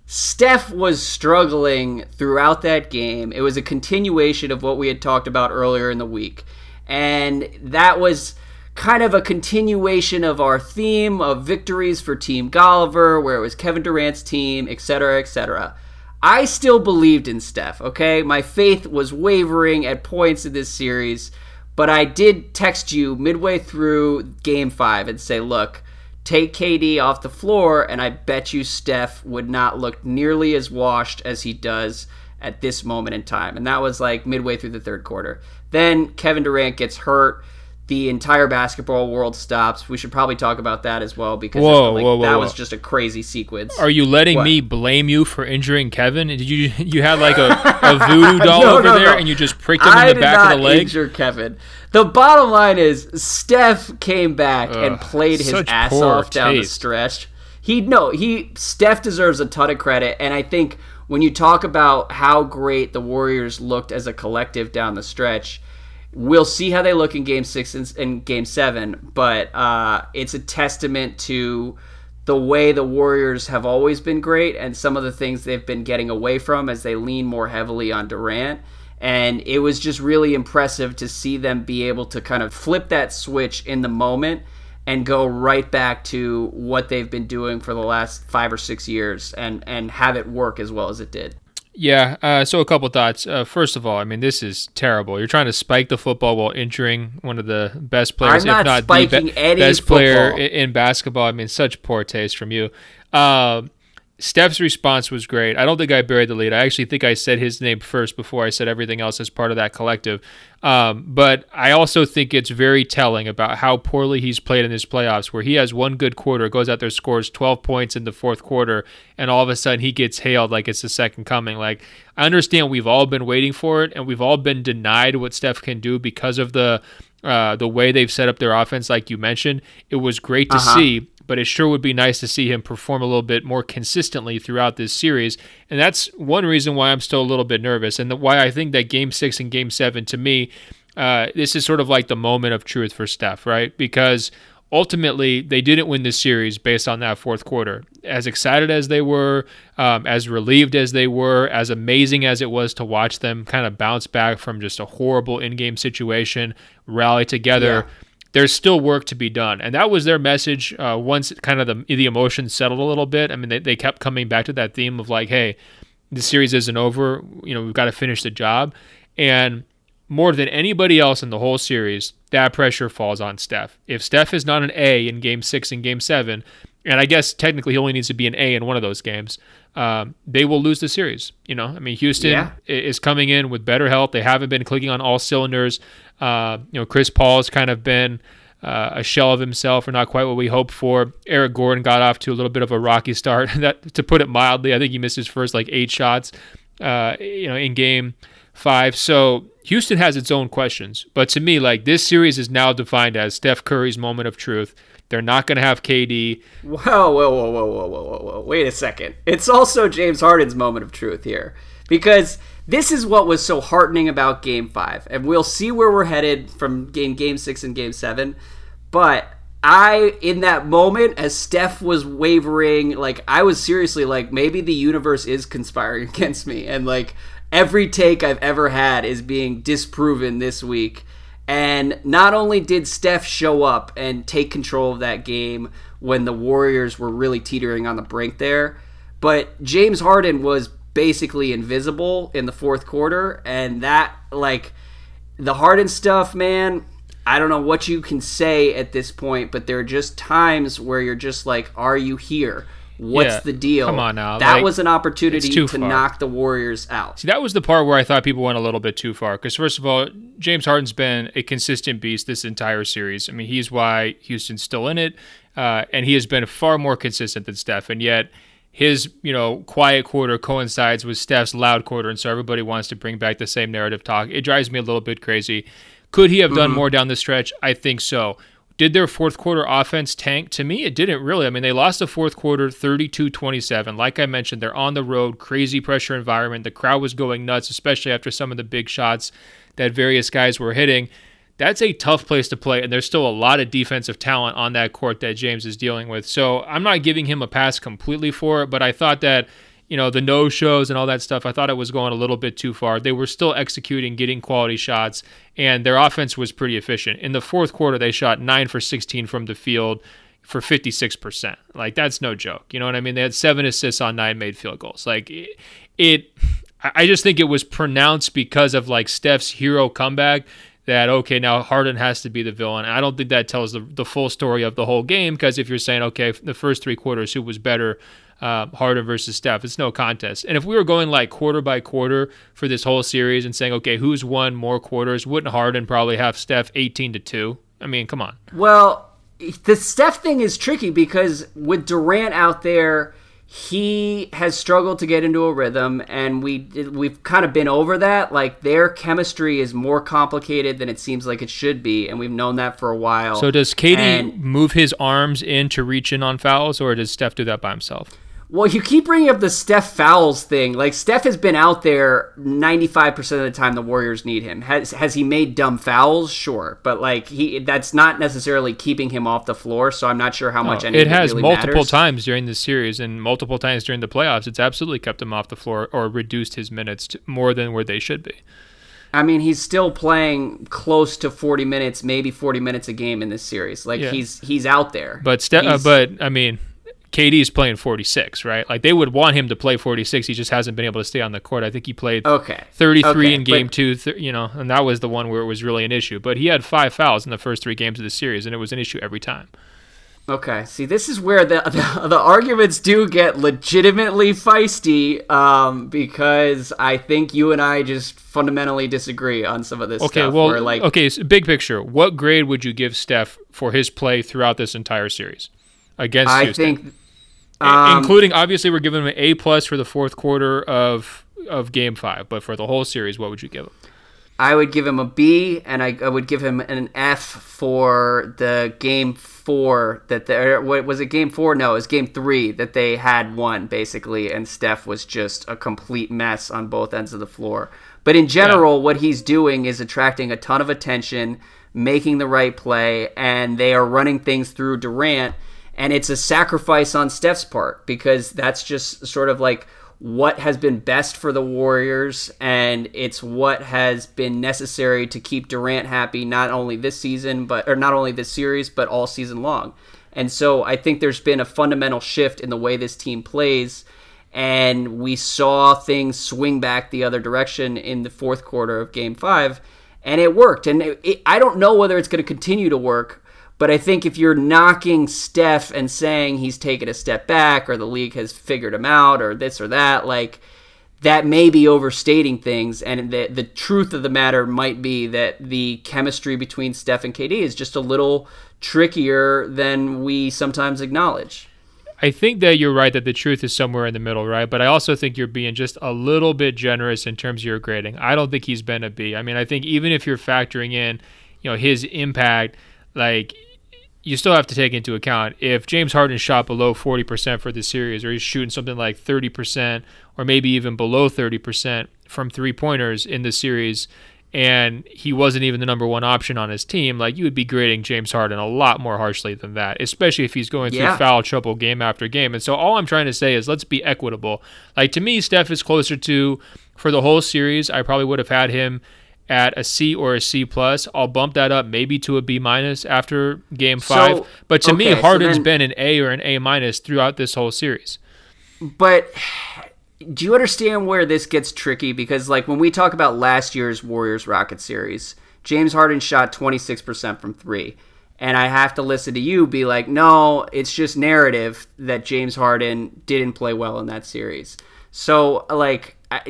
Steph was struggling throughout that game. It was a continuation of what we had talked about earlier in the week. And that was kind of a continuation of our theme of victories for Team Golliver, where it was Kevin Durant's team, etc., etc. I still believed in Steph, okay? My faith was wavering at points in this series, But I did text you midway through game five and say, look, take KD off the floor, and I bet you Steph would not look nearly as washed as he does at this moment in time. And that was like midway through the third quarter. Then Kevin Durant gets hurt the entire basketball world stops. We should probably talk about that as well because whoa, like, whoa, whoa, that was just a crazy sequence. Are you letting what? me blame you for injuring Kevin? Did you <laughs> you had like a, a <laughs> voodoo doll no, over no, there no. and you just pricked him I in the back of the leg? Injure Kevin. The bottom line is Steph came back Ugh, and played his ass off taste. down the stretch. He no, he Steph deserves a ton of credit and I think when you talk about how great the Warriors looked as a collective down the stretch, We'll see how they look in Game Six and, and Game Seven, but uh, it's a testament to the way the Warriors have always been great and some of the things they've been getting away from as they lean more heavily on Durant. And it was just really impressive to see them be able to kind of flip that switch in the moment and go right back to what they've been doing for the last five or six years and, and have it work as well as it did. Yeah. Uh, so a couple thoughts. Uh, first of all, I mean, this is terrible. You're trying to spike the football while injuring one of the best players, not if not the be- best football. player in basketball. I mean, such poor taste from you. Uh, Steph's response was great. I don't think I buried the lead. I actually think I said his name first before I said everything else as part of that collective. Um, but I also think it's very telling about how poorly he's played in his playoffs, where he has one good quarter, goes out there, scores 12 points in the fourth quarter, and all of a sudden he gets hailed like it's the second coming. Like, I understand we've all been waiting for it, and we've all been denied what Steph can do because of the uh, the way they've set up their offense, like you mentioned. It was great to uh-huh. see but it sure would be nice to see him perform a little bit more consistently throughout this series. And that's one reason why I'm still a little bit nervous, and why I think that Game Six and Game Seven, to me, uh, this is sort of like the moment of truth for Steph, right? Because ultimately they didn't win this series based on that fourth quarter. As excited as they were, um, as relieved as they were, as amazing as it was to watch them kind of bounce back from just a horrible in-game situation, rally together. Yeah there's still work to be done. And that was their message uh, once kind of the, the emotion settled a little bit. I mean, they, they kept coming back to that theme of like, hey, the series isn't over. You know, we've got to finish the job. And more than anybody else in the whole series, that pressure falls on Steph. If Steph is not an A in game six and game seven, and I guess technically he only needs to be an A in one of those games, um, they will lose the series. You know, I mean, Houston yeah. is coming in with better health. They haven't been clicking on all cylinders. Uh, you know, Chris Paul has kind of been uh, a shell of himself, or not quite what we hoped for. Eric Gordon got off to a little bit of a rocky start. <laughs> that, to put it mildly, I think he missed his first like eight shots. Uh, you know, in game five. So Houston has its own questions, but to me, like this series is now defined as Steph Curry's moment of truth. They're not going to have KD. Whoa, whoa, whoa, whoa, whoa, whoa, whoa! Wait a second. It's also James Harden's moment of truth here, because this is what was so heartening about Game Five, and we'll see where we're headed from game Game Six and Game Seven. But I, in that moment, as Steph was wavering, like I was seriously like, maybe the universe is conspiring <laughs> against me, and like every take I've ever had is being disproven this week. And not only did Steph show up and take control of that game when the Warriors were really teetering on the brink there, but James Harden was basically invisible in the fourth quarter. And that, like, the Harden stuff, man, I don't know what you can say at this point, but there are just times where you're just like, are you here? What's yeah, the deal? Come on now. That like, was an opportunity to far. knock the Warriors out. See, that was the part where I thought people went a little bit too far. Because, first of all, James Harden's been a consistent beast this entire series. I mean, he's why Houston's still in it. Uh, and he has been far more consistent than Steph. And yet, his you know quiet quarter coincides with Steph's loud quarter, and so everybody wants to bring back the same narrative talk. It drives me a little bit crazy. Could he have done mm-hmm. more down the stretch? I think so. Did their fourth quarter offense tank? To me, it didn't really. I mean, they lost the fourth quarter 32 27. Like I mentioned, they're on the road, crazy pressure environment. The crowd was going nuts, especially after some of the big shots that various guys were hitting. That's a tough place to play, and there's still a lot of defensive talent on that court that James is dealing with. So I'm not giving him a pass completely for it, but I thought that you know, the no shows and all that stuff, I thought it was going a little bit too far. They were still executing, getting quality shots, and their offense was pretty efficient. In the fourth quarter, they shot 9 for 16 from the field for 56%. Like, that's no joke. You know what I mean? They had seven assists on nine made field goals. Like, it, it I just think it was pronounced because of like Steph's hero comeback that okay now Harden has to be the villain. I don't think that tells the the full story of the whole game because if you're saying okay the first three quarters who was better. Uh, Harden versus Steph. It's no contest. And if we were going like quarter by quarter for this whole series and saying, okay, who's won more quarters, wouldn't Harden probably have Steph 18 to 2? I mean, come on. Well, the Steph thing is tricky because with Durant out there, he has struggled to get into a rhythm and we we've kind of been over that like their chemistry is more complicated than it seems like it should be and we've known that for a while so does KD and, move his arms in to reach in on fouls or does Steph do that by himself well, you keep bringing up the Steph fouls thing. Like Steph has been out there 95% of the time the Warriors need him. Has has he made dumb fouls? Sure, but like he that's not necessarily keeping him off the floor, so I'm not sure how much any It has really multiple matters. times during the series and multiple times during the playoffs. It's absolutely kept him off the floor or reduced his minutes to more than where they should be. I mean, he's still playing close to 40 minutes, maybe 40 minutes a game in this series. Like Yeah. he's he's out there. But Ste- uh, but I mean, KD is playing 46, right? Like they would want him to play 46. He just hasn't been able to stay on the court. I think he played okay. 33 Okay, in game but- two, th- you know, and that was the one where it was really an issue. But he had five fouls in the first three games of the series, and it was an issue every time. Okay, see, this is where the <laughs> the, the arguments do get legitimately feisty, um, because I think you and I just fundamentally disagree on some of this Okay, stuff. well, where, like, okay, so big picture. What grade would you give Steph for his play throughout this entire series against I Houston? think, um, including obviously we're giving him an A plus for the fourth quarter of of Game Five, but for the whole series, what would you give him? I would give him a B, and I, I would give him an F for the game four that what was it game four? No, it was game three that they had won basically, and Steph was just a complete mess on both ends of the floor. But in general, what he's doing is attracting a ton of attention, making the right play, and they are running things through Durant, and it's a sacrifice on Steph's part because that's just sort of like what has been best for the Warriors, and it's what has been necessary to keep Durant happy not only this season, but or not only this series, but all season long. And so I think there's been a fundamental shift in the way this team plays, and we saw things swing back the other direction in the fourth quarter of Game Five, and it worked. And it, it, I don't know whether it's going to continue to work. But I think if you're knocking Steph and saying he's taken a step back or the league has figured him out or this or that, like that may be overstating things. And the, the truth of the matter might be that the chemistry between Steph and KD is just a little trickier than we sometimes acknowledge. I think that you're right that the truth is somewhere in the middle, right? But I also think you're being just a little bit generous in terms of your grading. I don't think he's been a B. I mean, I think even if you're factoring in, you know, his impact, like you still have to take into account if James Harden shot below 40% for the series or he's shooting something like 30% or maybe even below 30% from three pointers in the series and he wasn't even the number one option on his team, like you would be grading James Harden a lot more harshly than that, especially if he's going through Yeah. foul trouble game after game. And so all I'm trying to say is let's be equitable. Like to me, Steph is closer to for the whole series. I probably would have had him at a C or a C plus. I'll bump that up maybe to a B minus after game So, five. but to me, okay, so then- been an A or an A minus throughout this whole series. But do you understand where this gets tricky? Because like when we talk about last year's Warriors Rocket series, James Harden shot 26% from three. And I have to listen to you be like, no, it's just narrative that James Harden didn't play well in that series. So like I,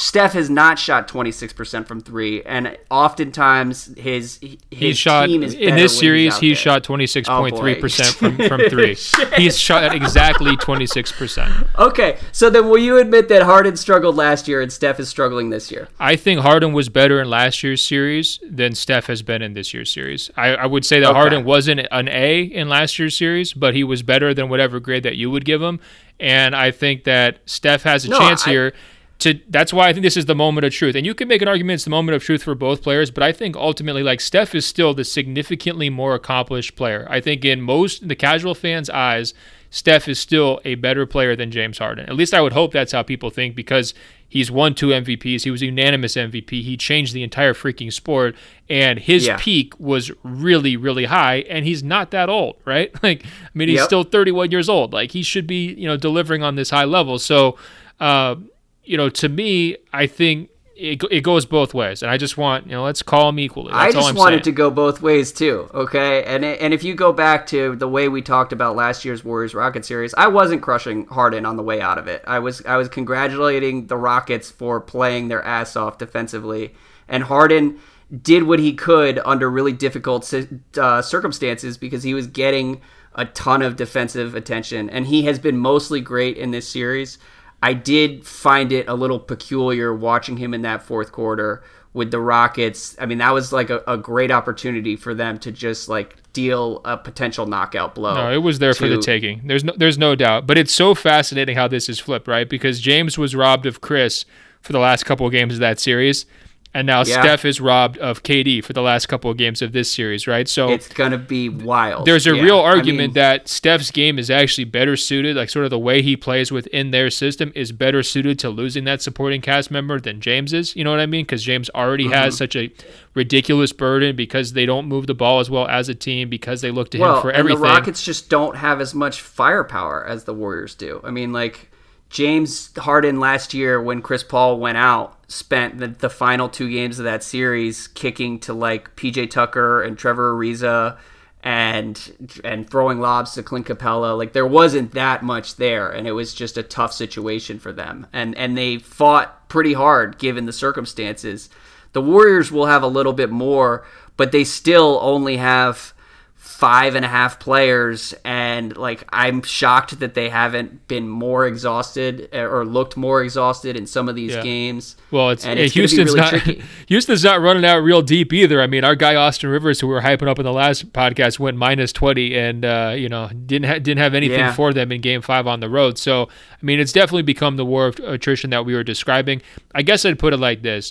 Steph has not shot 26% from three, and oftentimes his his He shot team is in this series. He's out He there. shot twenty six point three percent Oh, from from <laughs> three. He's shot exactly twenty six percent. Okay, so then will you admit that Harden struggled last year and Steph is struggling this year? I think Harden was better in last year's series than Steph has been in this year's series. I, I would say that Okay. Harden wasn't an A in last year's series, but he was better than whatever grade that you would give him. And I think that Steph has a No, chance I- here. To, that's why I think this is the moment of truth. And you can make an argument it's the moment of truth for both players, but I think ultimately, like Steph is still the significantly more accomplished player. I think in most the casual fans' eyes, Steph is still a better player than James Harden. At least I would hope that's how people think because he's won two MVPs. He was a unanimous MVP. He changed the entire freaking sport, and his Yeah. peak was really, really high. And he's not that old, right? <laughs> Like, I mean, he's Yep. still 31 years old. Like, he should be, you know, delivering on this high level. So, uh, you know, to me, I think it, it goes both ways, and I just want you know let's call them equally. That's I just I'm wanted saying. to go both ways too. Okay, and and if you go back to the way we talked about last year's Warriors Rocket series, I wasn't crushing Harden on the way out of it. I was I was congratulating the Rockets for playing their ass off defensively, and Harden did what he could under really difficult uh, circumstances because he was getting a ton of defensive attention, and he has been mostly great in this series. I did find it a little peculiar watching him in that fourth quarter with the Rockets. I mean, that was like a, a great opportunity for them to just like deal a potential knockout blow. No, it was there to, for the taking. There's no, there's no doubt. But it's so fascinating how this is flipped, right? Because James was robbed of Chris for the last couple of games of that series. And now yeah. Steph is robbed of KD for the last couple of games of this series, right? So it's gonna be wild. There's a yeah. real argument I mean, that Steph's game is actually better suited, like sort of the way he plays within their system is better suited to losing that supporting cast member than James is. You know what I mean? Because James already mm-hmm. has such a ridiculous burden because they don't move the ball as well as a team because they look to well, him for everything. the Rockets just don't have as much firepower as the Warriors do. I mean, like James Harden last year when Chris Paul went out spent the, the final two games of that series kicking to like PJ Tucker and Trevor Ariza and and throwing lobs to Clint Capela. Like there wasn't that much there and it was just a tough situation for them. And and they fought pretty hard given the circumstances. The Warriors will have a little bit more, but they still only have five and a half players and like i'm shocked that they haven't been more exhausted eh, or looked more exhausted in some of these yeah. games well it's, it's houston's really not tricky. <laughs> houston's not running out real deep either i mean our guy austin rivers who we were hyping up in the last podcast went minus 20 and uh, you know didn't ha- didn't have anything yeah. for them in game five on the road so i mean it's definitely become the war of attrition that we were describing i guess i'd put it like this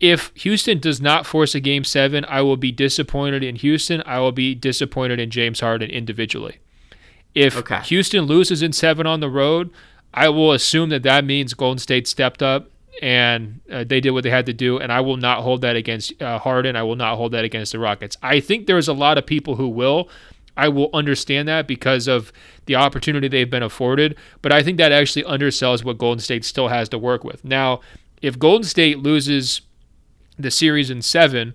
if Houston does not force a game seven, I will be disappointed in Houston. I will be disappointed in James Harden individually. If okay. Houston loses in seven on the road, I will assume that that means Golden State stepped up and uh, they did what they had to do. And I will not hold that against uh, Harden. I will not hold that against the Rockets. I think there's a lot of people who will. I will understand that because of the opportunity they've been afforded. But I think that actually undersells what Golden State still has to work with. Now, if Golden State loses the series in seven.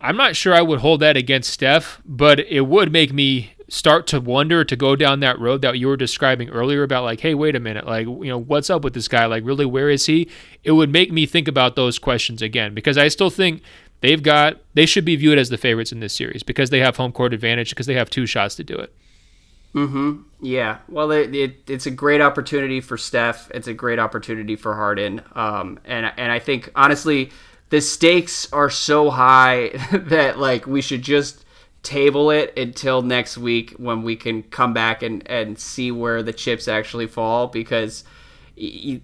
I'm not sure I would hold that against Steph, but it would make me start to wonder to go down that road that you were describing earlier about like, hey, wait a minute, like, you know, what's up with this guy? Like, really, where is he? It would make me think about those questions again because I still think they've got, they should be viewed as the favorites in this series because they have home court advantage because they have two shots to do it. Mm-hmm. Yeah. Well, it, it, it's a great opportunity for Steph. It's a great opportunity for Harden. Um, and and I think honestly, the stakes are so high <laughs> that like we should just table it until next week when we can come back and and see where the chips actually fall because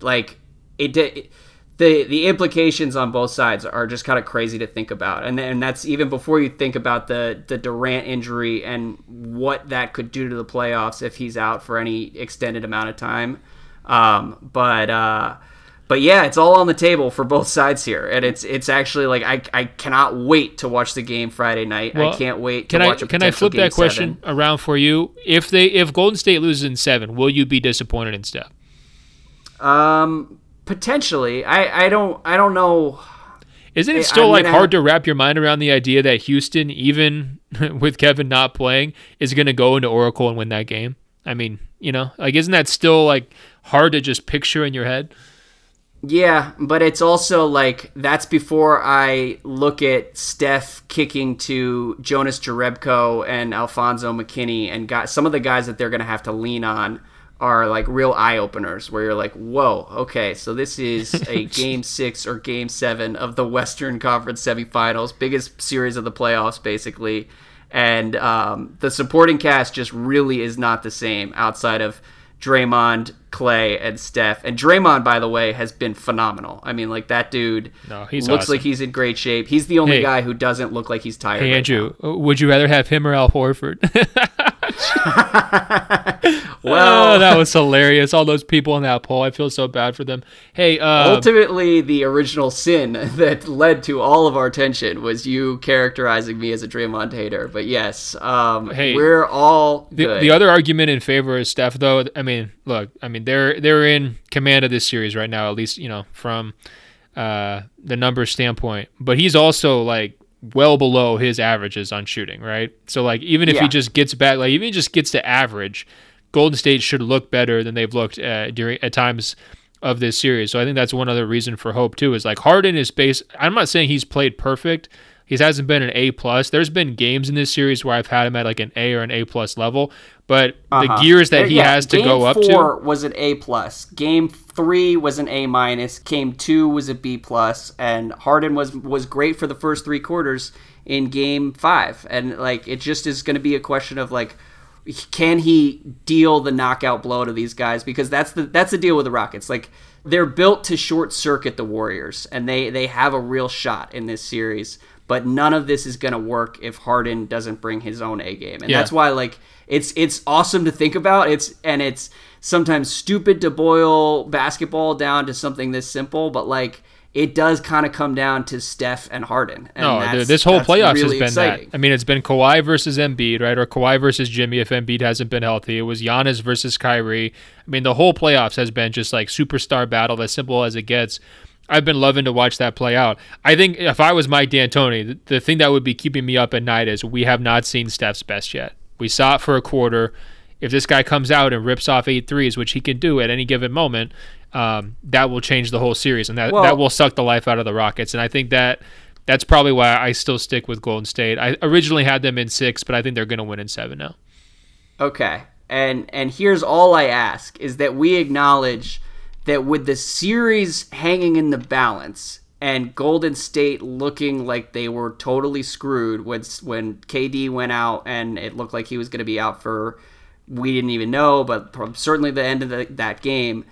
like it, the the implications on both sides are just kind of crazy to think about, and and that's even before you think about the the Durant injury and what that could do to the playoffs if he's out for any extended amount of time. Um, but uh, but yeah, it's all on the table for both sides here, and it's it's actually like I, I cannot wait to watch the game Friday night. Well, I can't wait to watch it. can watch. I, can I flip that question seven. around for you? If they if Golden State loses in seven, will you be disappointed in Steph? Um, potentially. I I don't I don't know. Isn't it still like hard to wrap your mind around the idea that Houston, even <laughs> with Kevin not playing, is going to go into Oracle and win that game? I mean, you know, like isn't that still like hard to just picture in your head? Yeah, but it's also like that's before I look at Steph kicking to Jonas Jerebko and Alfonzo McKinnie and got some of the guys that they're going to have to lean on are like real eye openers where you're like, whoa, okay, so this is a <laughs> game six or game seven of the Western Conference semifinals, biggest series of the playoffs, basically. And um, the supporting cast just really is not the same outside of Draymond, Klay, and Steph. And Draymond, by the way, has been phenomenal. I mean, like that dude no, looks awesome. like he's in great shape. He's the only hey, guy who doesn't look like he's tired. Hey, right Andrew, now. would you rather have him or Al Horford? <laughs> <laughs> well, oh, that was hilarious. All those people in that poll. I feel so bad for them. Hey, uh, ultimately, the original sin <laughs> that led to all of our tension was you characterizing me as a Draymond hater. But yes, um, hey, we're all the, the, other argument in favor of Steph, though. I mean, look, I mean they're they're in command of this series right now. At least you know from uh, the number standpoint, but he's also like well below his averages on shooting, right? So like even if Yeah. he just gets back, like even if he just gets to average, Golden State should look better than they've looked uh, during at times of this series. So I think that's one other reason for hope too. Is like Harden is base. I'm not saying he's played perfect. He hasn't been an A plus. There's been games in this series where I've had him at like an A or an A plus level, but the Uh-huh. gears that he Yeah, has to go up four to. was an A plus. Game three was an A minus. Game two was a B. And Harden was was great for the first three quarters in game five. And like it just is going to be a question of like, can he deal the knockout blow to these guys? Because that's the that's the deal with the Rockets. Like they're built to short circuit the Warriors, and they they have a real shot in this series. But none of this is going to work if Harden doesn't bring his own A game, and Yeah. that's why like it's it's awesome to think about. It's and it's sometimes stupid to boil basketball down to something this simple, but like it does kind of come down to Steph and Harden. And No, that's- this whole playoffs really has been exciting. that. I mean, it's been Kawhi versus Embiid, right? Or Kawhi versus Jimmy if Embiid hasn't been healthy. It was Giannis versus Kyrie. I mean, the whole playoffs has been just like superstar battle, as simple as it gets. I've been loving to watch that play out. I think if I was Mike D'Antoni, the, the thing that would be keeping me up at night is we have not seen Steph's best yet. We saw it for a quarter. If this guy comes out and rips off eight threes, which he can do at any given moment, um, that will change the whole series, and that, Well- that will suck the life out of the Rockets. And I think that that's probably why I still stick with Golden State. I originally had them in six, but I think they're going to win in seven now. Okay. And and here's all I ask is that we acknowledge that with the series hanging in the balance and Golden State looking like they were totally screwed when when KD went out and it looked like he was going to be out for we didn't even know, but certainly the end of the, that game,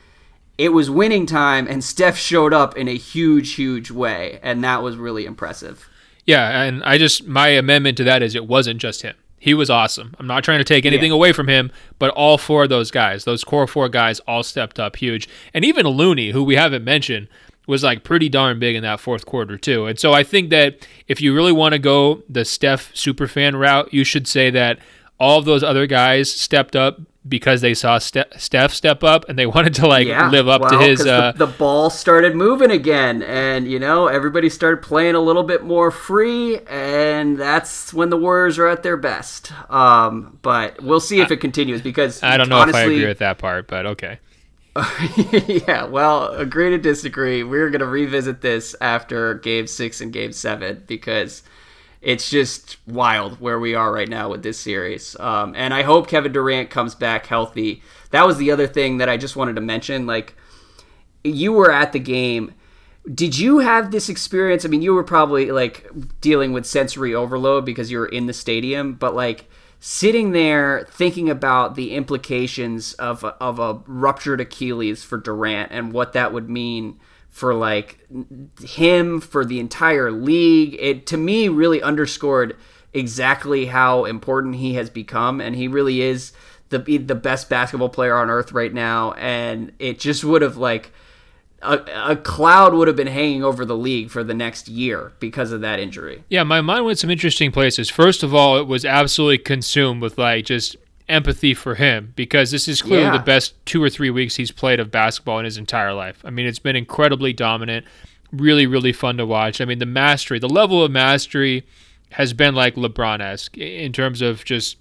it was winning time and Steph showed up in a huge huge way and that was really impressive. Yeah, and I just my amendment to that is it wasn't just him. He was awesome. I'm not trying to take anything Yeah. away from him, but all four of those guys, those core four guys, all stepped up huge. And even Looney, who we haven't mentioned, was like pretty darn big in that fourth quarter too. And so I think that if you really want to go the Steph superfan route, you should say that all of those other guys stepped up because they saw Ste- Steph step up and they <laughs> wanted to like yeah, live up to his. uh, the, the ball started moving again and you know everybody started playing a little bit more free and that's when the warriors are at their best um, but we'll see if it continues because I don't know honestly, if I agree with that part, but okay. <laughs> yeah well agree to disagree we're going to revisit this after game six and game seven because it's just wild where we are right now with this series. Um, and I hope Kevin Durant comes back healthy. That was the other thing that I just wanted to mention. Like, you were at the game. Did you have this experience? I mean, you were probably like dealing with sensory overload because you were in the stadium, but like sitting there thinking about the implications of a, of a ruptured Achilles for Durant and what that would mean for like him for the entire league it to me really underscored exactly how important he has become and he really is the the best basketball player on earth right now and it just would have like a, a cloud would have been hanging over the league for the next year because of that injury Yeah, my mind went some interesting places. First of all, it was absolutely consumed with like just empathy for him because this is clearly Yeah. the best two or three weeks he's played of basketball in his entire life. I mean, it's been incredibly dominant, really, really fun to watch. I mean, the mastery, the level of mastery has been like LeBron esque in terms of just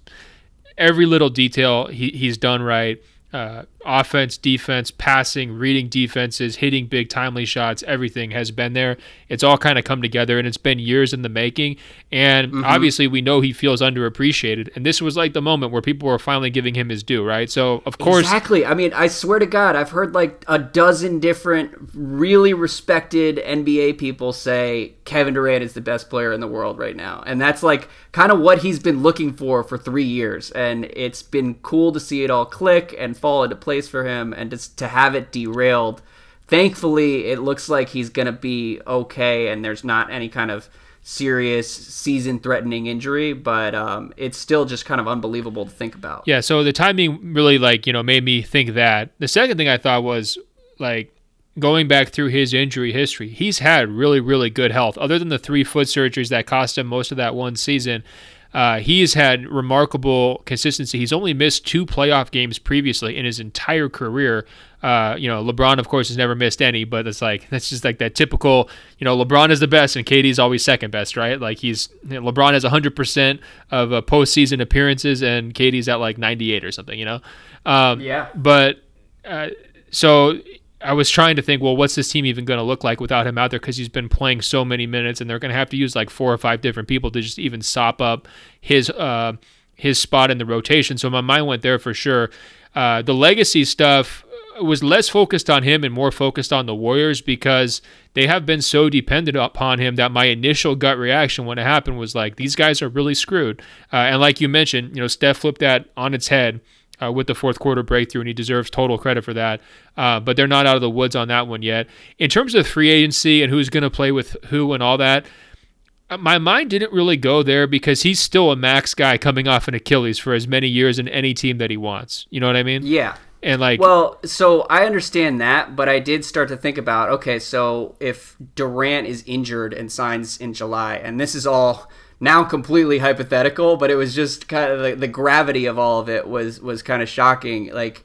every little detail he, he's done right. Uh, offense, defense, passing, reading defenses, hitting big timely shots, everything has been there. It's all kind of come together and it's been years in the making. And mm-hmm. obviously, we know he feels underappreciated. And this was like the moment where people were finally giving him his due, right? So, of course, Exactly. I mean, I swear to God, I've heard like a dozen different really respected NBA people say Kevin Durant is the best player in the world right now. And that's like kind of what he's been looking for for three years. And it's been cool to see it all click and fall into place for him and just to have it derailed. Thankfully, it looks like he's to be okay and there's not any kind of serious season threatening injury, but um, it's still just kind of unbelievable to think about. Yeah, so the timing really like, you know, made me think that. The second thing I thought was like going back through his injury history, he's had really, really good health. Other than the three foot surgeries that cost him most of that one season, Uh, he has had remarkable consistency. He's only missed two playoff games previously in his entire career. Uh, you know, LeBron, of course, has never missed any, but it's like that's just like that typical. You know, LeBron is the best, and KD's always second best, right? Like he's you know, LeBron has 100 percent of uh, postseason appearances, and KD's at like 98 or something. You know, um, yeah. But uh, so I was trying to think, well, what's this team even going to look like without him out there? Because he's been playing so many minutes, and they're going to have to use like four or five different people to just even sop up his uh, his spot in the rotation. So my mind went there for sure. Uh, the legacy stuff was less focused on him and more focused on the Warriors because they have been so dependent upon him that my initial gut reaction when it happened was like, these guys are really screwed. Uh, and like you mentioned, you know, Steph flipped that on its head uh, with the fourth quarter breakthrough, and he deserves total credit for that. Uh, but they're not out of the woods on that one yet. In terms of free agency and who's going to play with who and all that, uh, my mind didn't really go there because he's still a max guy coming off an Achilles for as many years in any team that he wants. You know what I mean? Yeah. And like, well, so I understand that, but I did start to think about okay, so if Durant is injured and signs in July, and this is all now completely hypothetical, but it was just kind of the, the gravity of all of it was was kind of shocking. Like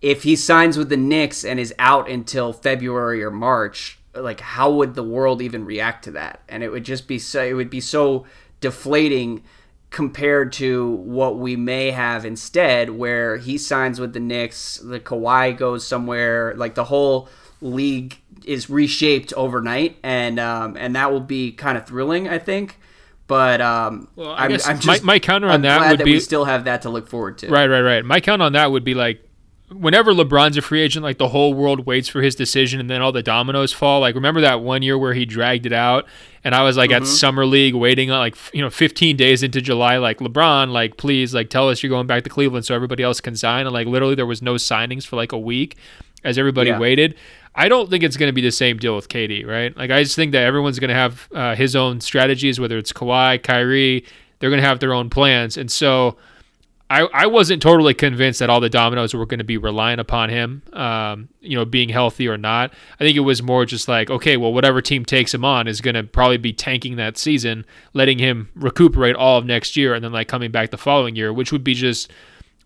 if he signs with the Knicks and is out until February or March, like how would the world even react to that? And it would just be so it would be so deflating compared to what we may have instead, where he signs with the Knicks, the Kawhi goes somewhere, like the whole league is reshaped overnight, and um, and that will be kind of thrilling, I think. But um, well, I am guess I'm just, my, my counter on I'm that would that be we still have that to look forward to. Right, right, right. My count on that would be like whenever LeBron's a free agent, like the whole world waits for his decision, and then all the dominoes fall. Like remember that one year where he dragged it out, and I was like mm-hmm. at summer league waiting on like you know 15 days into July, like LeBron, like please, like tell us you're going back to Cleveland so everybody else can sign, and like literally there was no signings for like a week as everybody yeah. waited. I don't think it's going to be the same deal with KD, right? Like I just think that everyone's going to have uh, his own strategies, whether it's Kawhi, Kyrie, they're going to have their own plans, and so. I, I wasn't totally convinced that all the dominoes were going to be relying upon him, um, you know, being healthy or not. I think it was more just like, okay, well, whatever team takes him on is going to probably be tanking that season, letting him recuperate all of next year, and then like coming back the following year, which would be just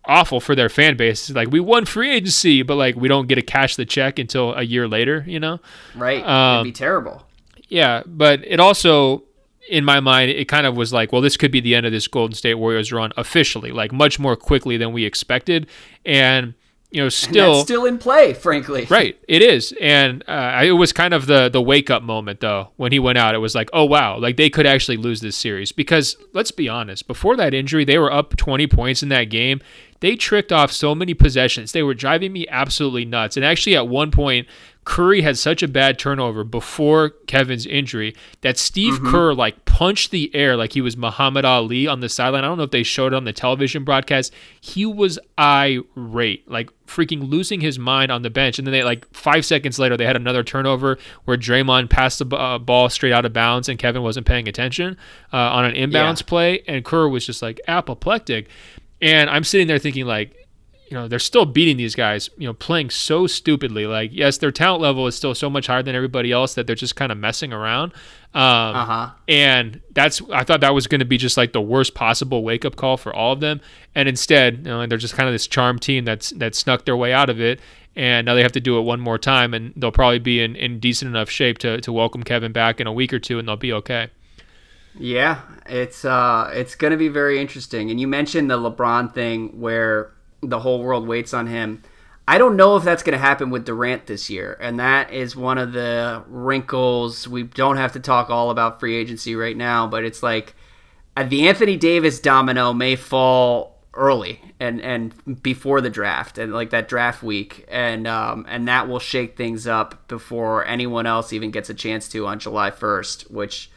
awful for their fan base. Like we won free agency, but like we don't get to cash the check until a year later. You know, right? Um, It'd be terrible. Yeah, but it also, in my mind, it kind of was like, well, this could be the end of this Golden State Warriors run officially, like much more quickly than we expected, and you know, still still in play, frankly. <laughs> Right, it is, and uh, it was kind of the the wake up moment though when he went out. It was like, oh wow, like they could actually lose this series because let's be honest, before that injury, they were up twenty points in that game. They tricked off so many possessions. They were driving me absolutely nuts. And actually, at one point, Curry had such a bad turnover before Kevin's injury that Steve mm-hmm. Kerr like punched the air like he was Muhammad Ali on the sideline. I don't know if they showed it on the television broadcast. He was irate, like freaking losing his mind on the bench. And then they like five seconds later they had another turnover where Draymond passed the uh, ball straight out of bounds and Kevin wasn't paying attention uh, on an inbounds yeah. play, and Kerr was just like apoplectic. And I'm sitting there thinking like you know they're still beating these guys you know playing so stupidly. Like yes their talent level is still so much higher than everybody else that they're just kind of messing around. Um, uh-huh. and that's i thought that was going to be just like the worst possible wake up call for all of them. And instead you know they're just kind of this charm team that's that snuck their way out of it. And now they have to do it one more time and they'll probably be in, in decent enough shape to, to welcome kevin back in a week or two and they'll be okay. Yeah it's uh it's going to be very interesting. And you mentioned the lebron thing where the whole world waits on him. I don't know if that's going to happen with Durant this year, and that is one of the wrinkles. We don't have to talk all about free agency right now, but it's like uh, the Anthony Davis domino may fall early and and before the draft and like that draft week and um and that will shake things up before anyone else even gets a chance to on July 1st, which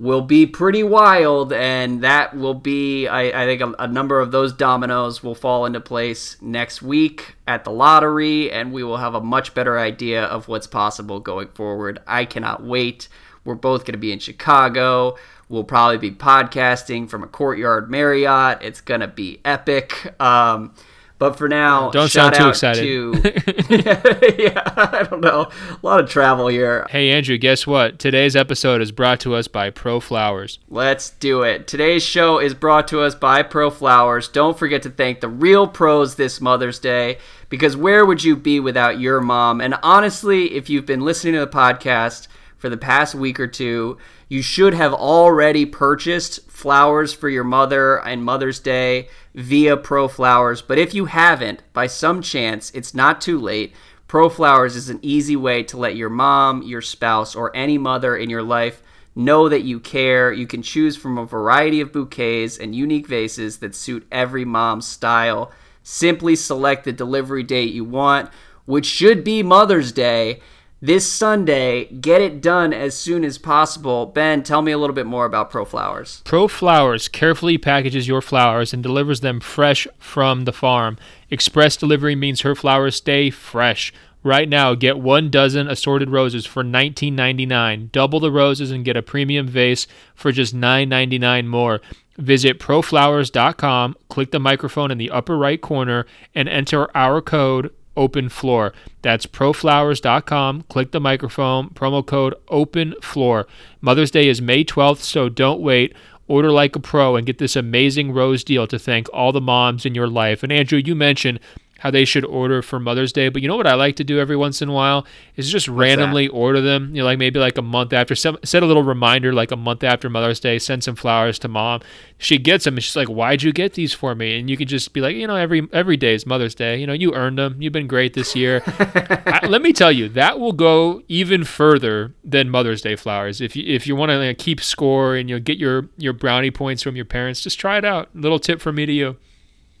will be pretty wild, and that will be, I, I think, a, a, number of those dominoes will fall into place next week at the lottery, and we will have a much better idea of what's possible going forward. I cannot wait. We're both going to be in Chicago. We'll probably be podcasting from a courtyard Marriott. It's going to be epic. Um, But for now, don't sound too excited. To, <laughs> <laughs> yeah, I don't know. A lot of travel here. Hey, Andrew, guess what? Today's episode is brought to us by Pro Flowers. Let's do it. Today's show is brought to us by Pro Flowers. Don't forget to thank the real pros this Mother's Day because where would you be without your mom? And honestly, if you've been listening to the podcast for the past week or two, you should have already purchased flowers for your mother and Mother's Day via Pro Flowers. But if you haven't, by some chance, it's not too late. Pro Flowers is an easy way to let your mom, your spouse, or any mother in your life know that you care. You can choose from a variety of bouquets and unique vases that suit every mom's style. Simply select the delivery date you want, which should be Mother's Day this Sunday. Get it done as soon as possible. Ben, tell me a little bit more about Pro Flowers. Pro Flowers carefully packages your flowers and delivers them fresh from the farm. Express delivery means her flowers stay fresh. Right now, get one dozen assorted roses for $19.99. Double the roses and get a premium vase for just $9.99 more. Visit proflowers.com, click the microphone in the upper right corner, and enter our code open floor. That's proflowers.com. Click the microphone, promo code open floor. Mother's Day is May 12th, so don't wait. Order like a pro and get this amazing rose deal to thank all the moms in your life. And Andrew, you mentioned how they should order for Mother's Day. But you know what I like to do every once in a while is just What's randomly that? order them. You know, like maybe like a month after. Some, set a little reminder like a month after Mother's Day. Send some flowers to mom. She gets them and she's like, "Why'd you get these for me?" And you can just be like, you know, every every day is Mother's Day. You know, you earned them. You've been great this year. <laughs> I, let me tell you, that will go even further than Mother's Day flowers. If you if you want to like, keep score and you know, get your your brownie points from your parents, just try it out. Little tip from me to you.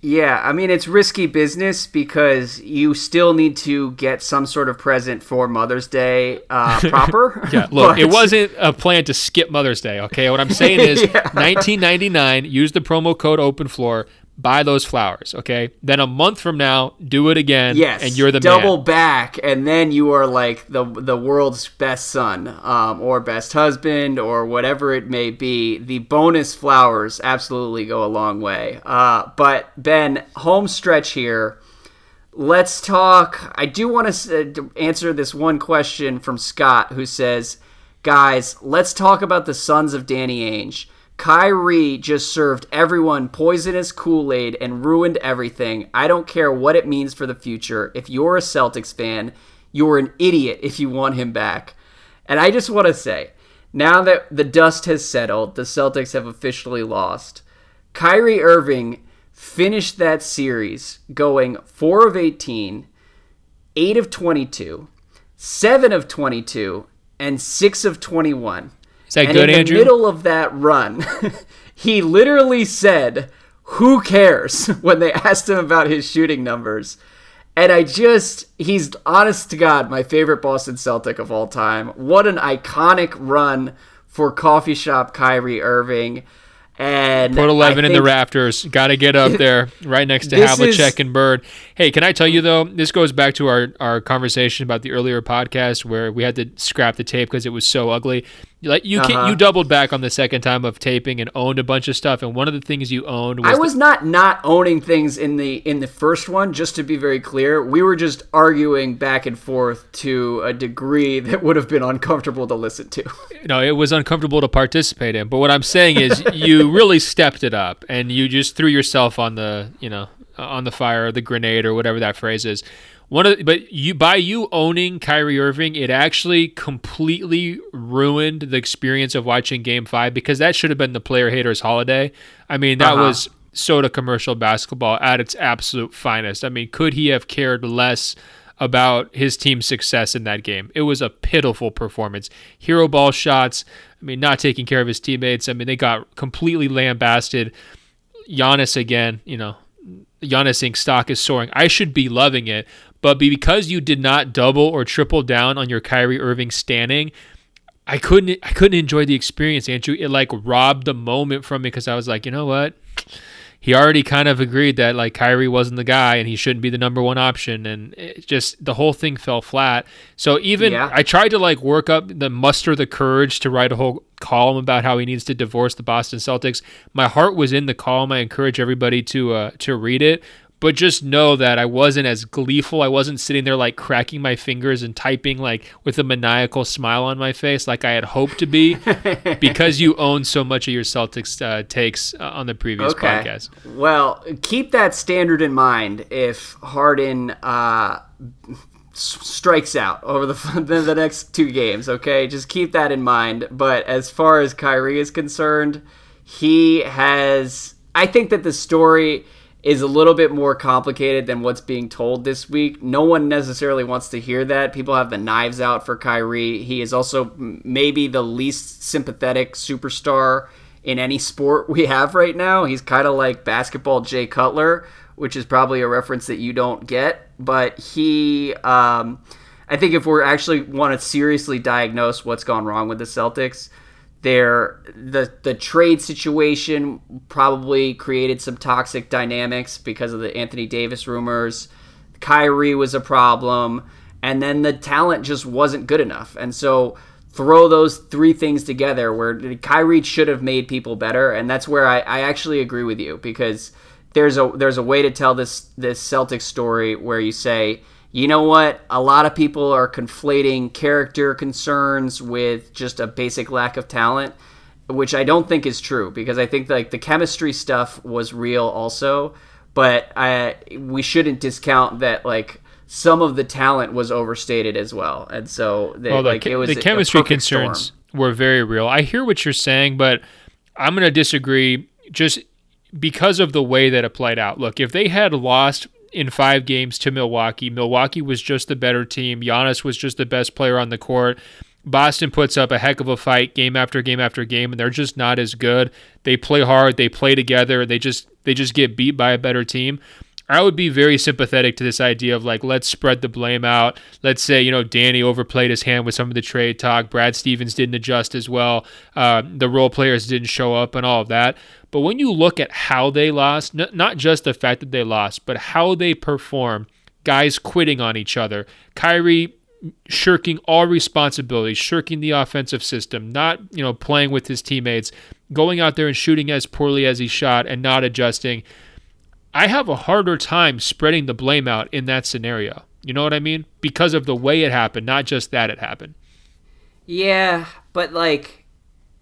Yeah, I mean it's risky business because you still need to get some sort of present for Mother's Day uh, <laughs> proper. yeah, <laughs> look, but... it wasn't a plan to skip Mother's Day. Okay, what I'm saying <laughs> is, yeah. 1999. Use the promo code OpenFloor buy those flowers, okay? Then a month from now, do it again. Yes, and you're the double man. back, and then you are like the the world's best son, um, or best husband, or whatever it may be. The bonus flowers absolutely go a long way. Uh, but Ben, home stretch here. Let's talk. I do want to answer this one question from Scott, who says, "Guys, let's talk about the sons of Danny Ainge." Kyrie just served everyone poisonous Kool Aid and ruined everything. I don't care what it means for the future. If you're a Celtics fan, you're an idiot if you want him back. And I just want to say, now that the dust has settled, the Celtics have officially lost. Kyrie Irving finished that series going 4 of 18, 8 of 22, 7 of 22, and 6 of 21. Is that and good, in Andrew? the middle of that run, <laughs> he literally said, "Who cares?" <laughs> when they asked him about his shooting numbers. And I just, he's honest to God, my favorite Boston Celtic of all time. What an iconic run for coffee shop Kyrie Irving. And put eleven in the rafters. Got to get up <laughs> there, right next to Havlicek is, and Bird. Hey, can I tell you though? This goes back to our our conversation about the earlier podcast where we had to scrap the tape because it was so ugly. Like you uh-huh. you doubled back on the second time of taping and owned a bunch of stuff. And one of the things you owned was I was the- not not owning things in the in the first one. Just to be very clear, we were just arguing back and forth to a degree <laughs> that would have been uncomfortable to listen to. <laughs> No, it was uncomfortable to participate in. But what I'm saying is, you really stepped it up, and you just threw yourself on the you know on the fire, the grenade, or whatever that phrase is one of the, but you by you owning Kyrie Irving, it actually completely ruined the experience of watching Game Five because that should have been the player haters holiday. I mean, that uh-huh. was soda commercial basketball at its absolute finest. I mean, could he have cared less? about his team's success in that game. It was a pitiful performance. Hero ball shots, I mean, not taking care of his teammates. I mean, they got completely lambasted. Giannis again, you know, Giannis Inc. stock is soaring. I should be loving it, but because you did not double or triple down on your Kyrie Irving standing, I couldn't I couldn't enjoy the experience, Andrew. It like robbed the moment from me because I was like, you know what? He already kind of agreed that like Kyrie wasn't the guy and he shouldn't be the number one option, and it just the whole thing fell flat. So even yeah. I tried to like work up the muster the courage to write a whole column about how he needs to divorce the Boston Celtics. My heart was in the column. I encourage everybody to uh, to read it, but just know that I wasn't as gleeful. I wasn't sitting there like cracking my fingers and typing like with a maniacal smile on my face like I had hoped to be <laughs> because you own so much of your Celtics uh, takes uh, on the previous okay. podcast. Well, keep that standard in mind if Harden uh, strikes out over <laughs> the the next two games. Okay, just keep that in mind. But as far as Kyrie is concerned, he has. I think that the story is a little bit more complicated than what's being told this week. No one necessarily wants to hear that. People have the knives out for Kyrie. He is also maybe the least sympathetic superstar in any sport we have right now. He's kind of like basketball Jay Cutler, which is probably a reference that you don't get. But he, um, I think if we're actually want to seriously diagnose what's gone wrong with the Celtics, there the the trade situation probably created some toxic dynamics because of the Anthony Davis rumors. Kyrie was a problem, and then the talent just wasn't good enough. And so throw those three things together where Kyrie should have made people better, and that's where I, I actually agree with you because there's a there's a way to tell this this Celtics story where you say you know what? A lot of people are conflating character concerns with just a basic lack of talent, which I don't think is true because I think like the chemistry stuff was real also, but I we shouldn't discount that like some of the talent was overstated as well, and so the, well, the, like it was the chemistry concerns storm. were very real. I hear what you're saying, but I'm going to disagree just because of the way that it played out. Look, if they had lost in five games to Milwaukee. Milwaukee was just the better team. Giannis was just the best player on the court. Boston puts up a heck of a fight game after game after game, and they're just not as good. They play hard, they play together, they just they just get beat by a better team. I would be very sympathetic to this idea of like, let's spread the blame out. Let's say, you know, Danny overplayed his hand with some of the trade talk. Brad Stevens didn't adjust as well. Uh, the role players didn't show up and all of that. But when you look at how they lost, n- not just the fact that they lost, but how they perform, guys quitting on each other, Kyrie shirking all responsibility, shirking the offensive system, not, you know, playing with his teammates, going out there and shooting as poorly as he shot and not adjusting I have a harder time spreading the blame out in that scenario. You know what I mean? Because of the way it happened, not just that it happened. Yeah, but like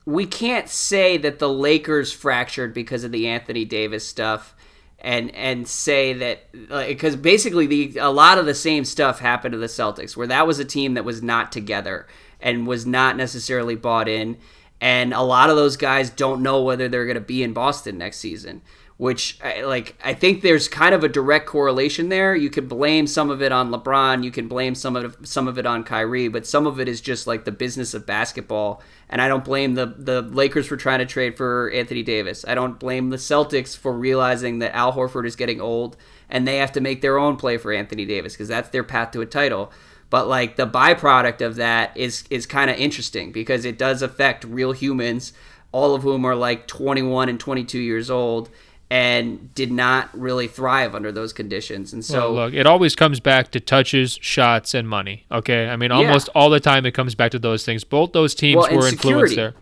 we can't say that the Lakers fractured because of the Anthony Davis stuff and and say that because basically the a lot of the same stuff happened to the Celtics where that was a team that was not together and was not necessarily bought in and a lot of those guys don't know whether they're going to be in Boston next season which like I think there's kind of a direct correlation there. You could blame some of it on LeBron, you can blame some of some of it on Kyrie, but some of it is just like the business of basketball. And I don't blame the the Lakers for trying to trade for Anthony Davis. I don't blame the Celtics for realizing that Al Horford is getting old and they have to make their own play for Anthony Davis because that's their path to a title. But like the byproduct of that is is kind of interesting because it does affect real humans, all of whom are like 21 and 22 years old and did not really thrive under those conditions. And so, well, look, it always comes back to touches, shots, and money. Okay, I mean, almost yeah. all the time it comes back to those things. Both those teams well, were influenced there.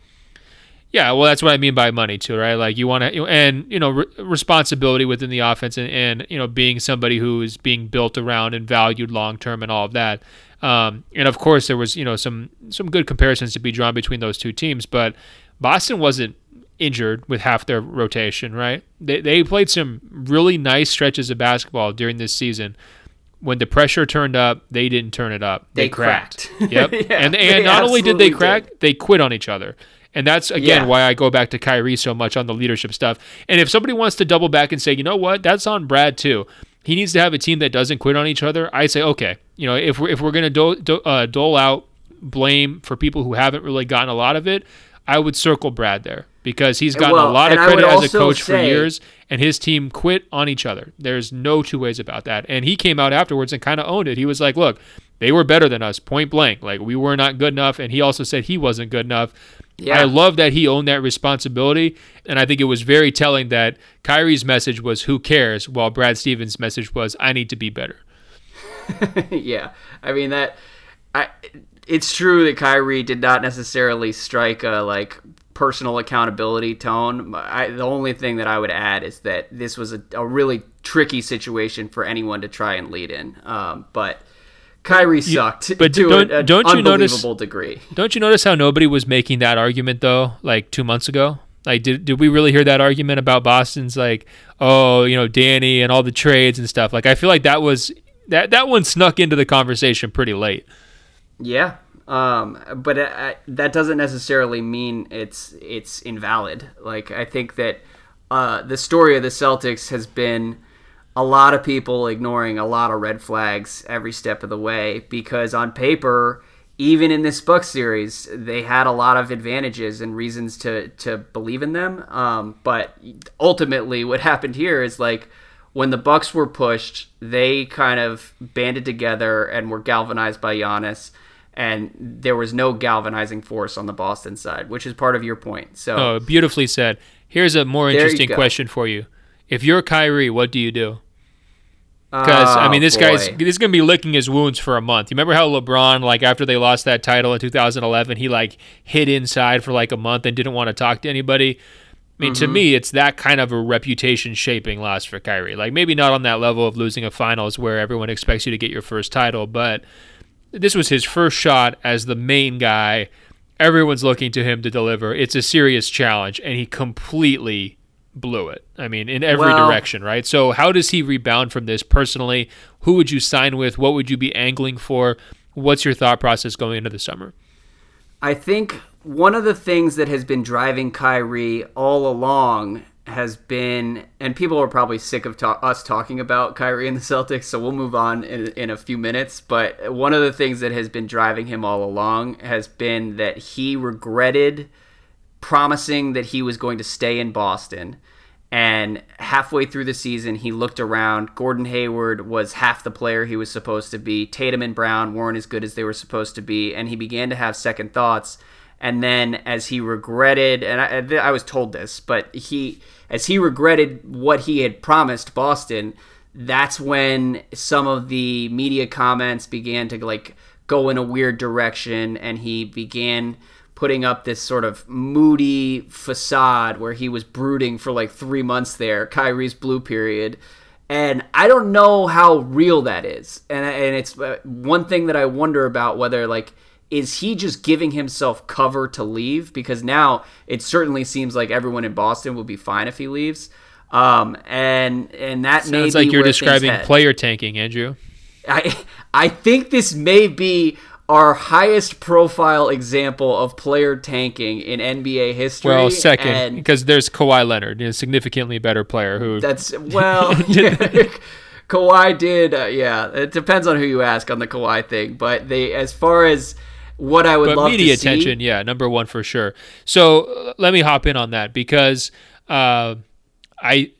Yeah, well, that's what I mean by money too, right? Like you want to, and you know, re- responsibility within the offense, and, and you know, being somebody who is being built around and valued long term, and all of that. Um, and of course, there was you know some some good comparisons to be drawn between those two teams, but Boston wasn't injured with half their rotation, right? They, they played some really nice stretches of basketball during this season. When the pressure turned up, they didn't turn it up. They, they cracked. cracked. Yep. <laughs> yeah, and and not only did they crack, did. they quit on each other. And that's again yeah. why I go back to Kyrie so much on the leadership stuff. And if somebody wants to double back and say, you know what, that's on Brad too. He needs to have a team that doesn't quit on each other. I say, okay, you know, if we're if we're gonna do, do, uh, dole out blame for people who haven't really gotten a lot of it, I would circle Brad there because he's gotten well, a lot of credit as a coach say, for years, and his team quit on each other. There's no two ways about that. And he came out afterwards and kind of owned it. He was like, "Look, they were better than us, point blank. Like we were not good enough." And he also said he wasn't good enough. Yeah. I love that he owned that responsibility, and I think it was very telling that Kyrie's message was "Who cares," while Brad Stevens' message was "I need to be better." <laughs> yeah, I mean that. I it's true that Kyrie did not necessarily strike a like personal accountability tone. I, the only thing that I would add is that this was a, a really tricky situation for anyone to try and lead in. Um, but Kyrie sucked you, but to don't, a, don't you notice, degree. Don't you notice how nobody was making that argument though, like two months ago? Like, did, did we really hear that argument about Boston's like, oh, you know, Danny and all the trades and stuff? Like, I feel like that was that that one snuck into the conversation pretty late. Yeah, um, but it, that doesn't necessarily mean it's it's invalid. Like, I think that uh, the story of the Celtics has been a lot of people ignoring a lot of red flags every step of the way because on paper even in this Bucks series, they had a lot of advantages and reasons to to believe in them. Um, but ultimately, what <laughs> happened here is like when the Bucks were pushed, they kind of banded together and were galvanized by Giannis, and there was no galvanizing force on the Boston side, which is part of your point. So, oh, beautifully said. Here's a more interesting question for you: If you're Kyrie, what do you do? Because oh, I mean, this boy. guy's this is gonna be licking his wounds for a month. You remember how LeBron, like after they lost that title in 2011, he like hid inside for like a month and didn't want to talk to anybody. I mean, mm-hmm. to me, it's that kind of a reputation shaping loss for Kyrie. Like maybe not on that level of losing a finals where everyone expects you to get your first title, but this was his first shot as the main guy. Everyone's looking to him to deliver. It's a serious challenge, and he completely blew it. I mean, in every well, direction, right? So, how does he rebound from this personally? Who would you sign with? What would you be angling for? What's your thought process going into the summer? I think one of the things that has been driving Kyrie all along has been, and people are probably sick of ta- us talking about Kyrie and the Celtics, so we'll move on in, in a few minutes. But one of the things that has been driving him all along has been that he regretted promising that he was going to stay in Boston and halfway through the season, he looked around. Gordon Hayward was half the player he was supposed to be. Tatum and Brown weren't as good as they were supposed to be. And he began to have second thoughts. And then, as he regretted, and I, I was told this, but he, as he regretted what he had promised Boston, that's when some of the media comments began to like go in a weird direction. And he began putting up this sort of moody facade where he was brooding for like three months there, Kyrie's blue period. And I don't know how real that is. And, and it's uh, one thing that I wonder about whether, like, is he just giving himself cover to leave? Because now it certainly seems like everyone in Boston will be fine if he leaves. Um, and and that sounds like you're describing player tanking, Andrew. I I think this may be our highest profile example of player tanking in NBA history. Well, second, because there's Kawhi Leonard, a significantly better player who. That's <laughs> well. <laughs> <laughs> Kawhi did, uh, yeah. It depends on who you ask on the Kawhi thing, but they, as far as what I would love to see. but love media attention, yeah, number one for sure. So uh, let me hop in on that because uh, I.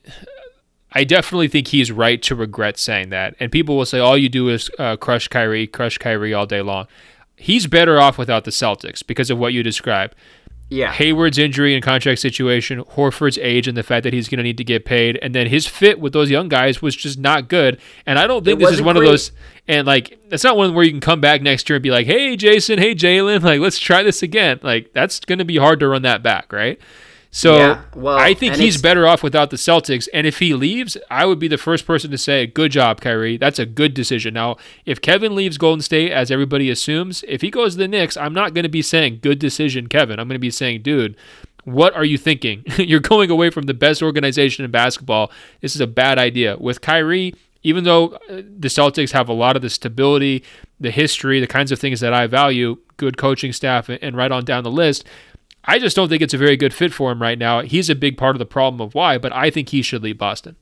I definitely think he's right to regret saying that. And people will say all you do is uh, crush Kyrie, crush Kyrie all day long. He's better off without the Celtics because of what you described. Yeah. Hayward's injury and contract situation, Horford's age and the fact that he's going to need to get paid, and then his fit with those young guys was just not good. And I don't think it this is one great. of those. And like, it's not one where you can come back next year and be like, "Hey, Jason, hey, Jalen, <laughs> like let's try this again." Like that's going to be hard to run that back, right? So yeah, well, I think he's better off without the Celtics. And if he leaves, I would be the first person to say, "Good job, Kyrie. That's a good decision." Now, if Kevin leaves Golden State, as everybody assumes, if he goes to the Knicks, I'm not going to be saying "Good decision, Kevin." I'm going to be saying, "Dude." What are you thinking? <laughs> You're going away from the best organization in basketball. This is a bad idea. With Kyrie, even though uh, the Celtics have a lot of the stability, the history, the kinds of things that I value, good coaching staff, and right on down the list, I just don't think it's a very good fit for him right now. He's a big part of the problem of why, but I think he should leave Boston.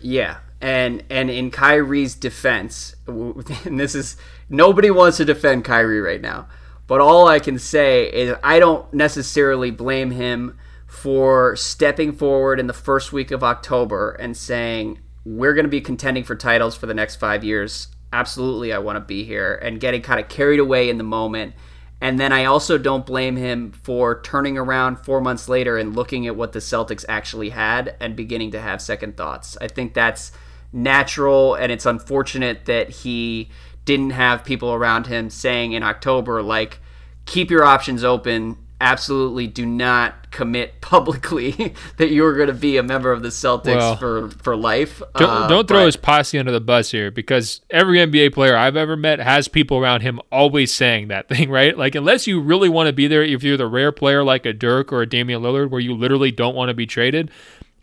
Yeah, and and in Kyrie's defense, <laughs> and this is nobody wants to defend Kyrie right now, but all I can say is I don't necessarily blame him for stepping forward in the first week of October and saying we're going to be contending for titles for the next 5 years. Absolutely, I want to be here and getting kind of carried away in the moment and then I also don't blame him for turning around four months later and looking at what the Celtics actually had and beginning to have second thoughts. I think that's natural, and it's unfortunate that he didn't have people around him saying in October, like, keep your options open. Absolutely do not commit <laughs> publicly that you're going to be a member of the Celtics well, for for life. Don't, uh, don't throw but, his posse under the bus here because every NBA player I've ever met has people around him always saying that <laughs> thing, right? Like unless you really want to be there, if you're the rare player like a Dirk or a Damian Lillard, where you literally don't want to be traded.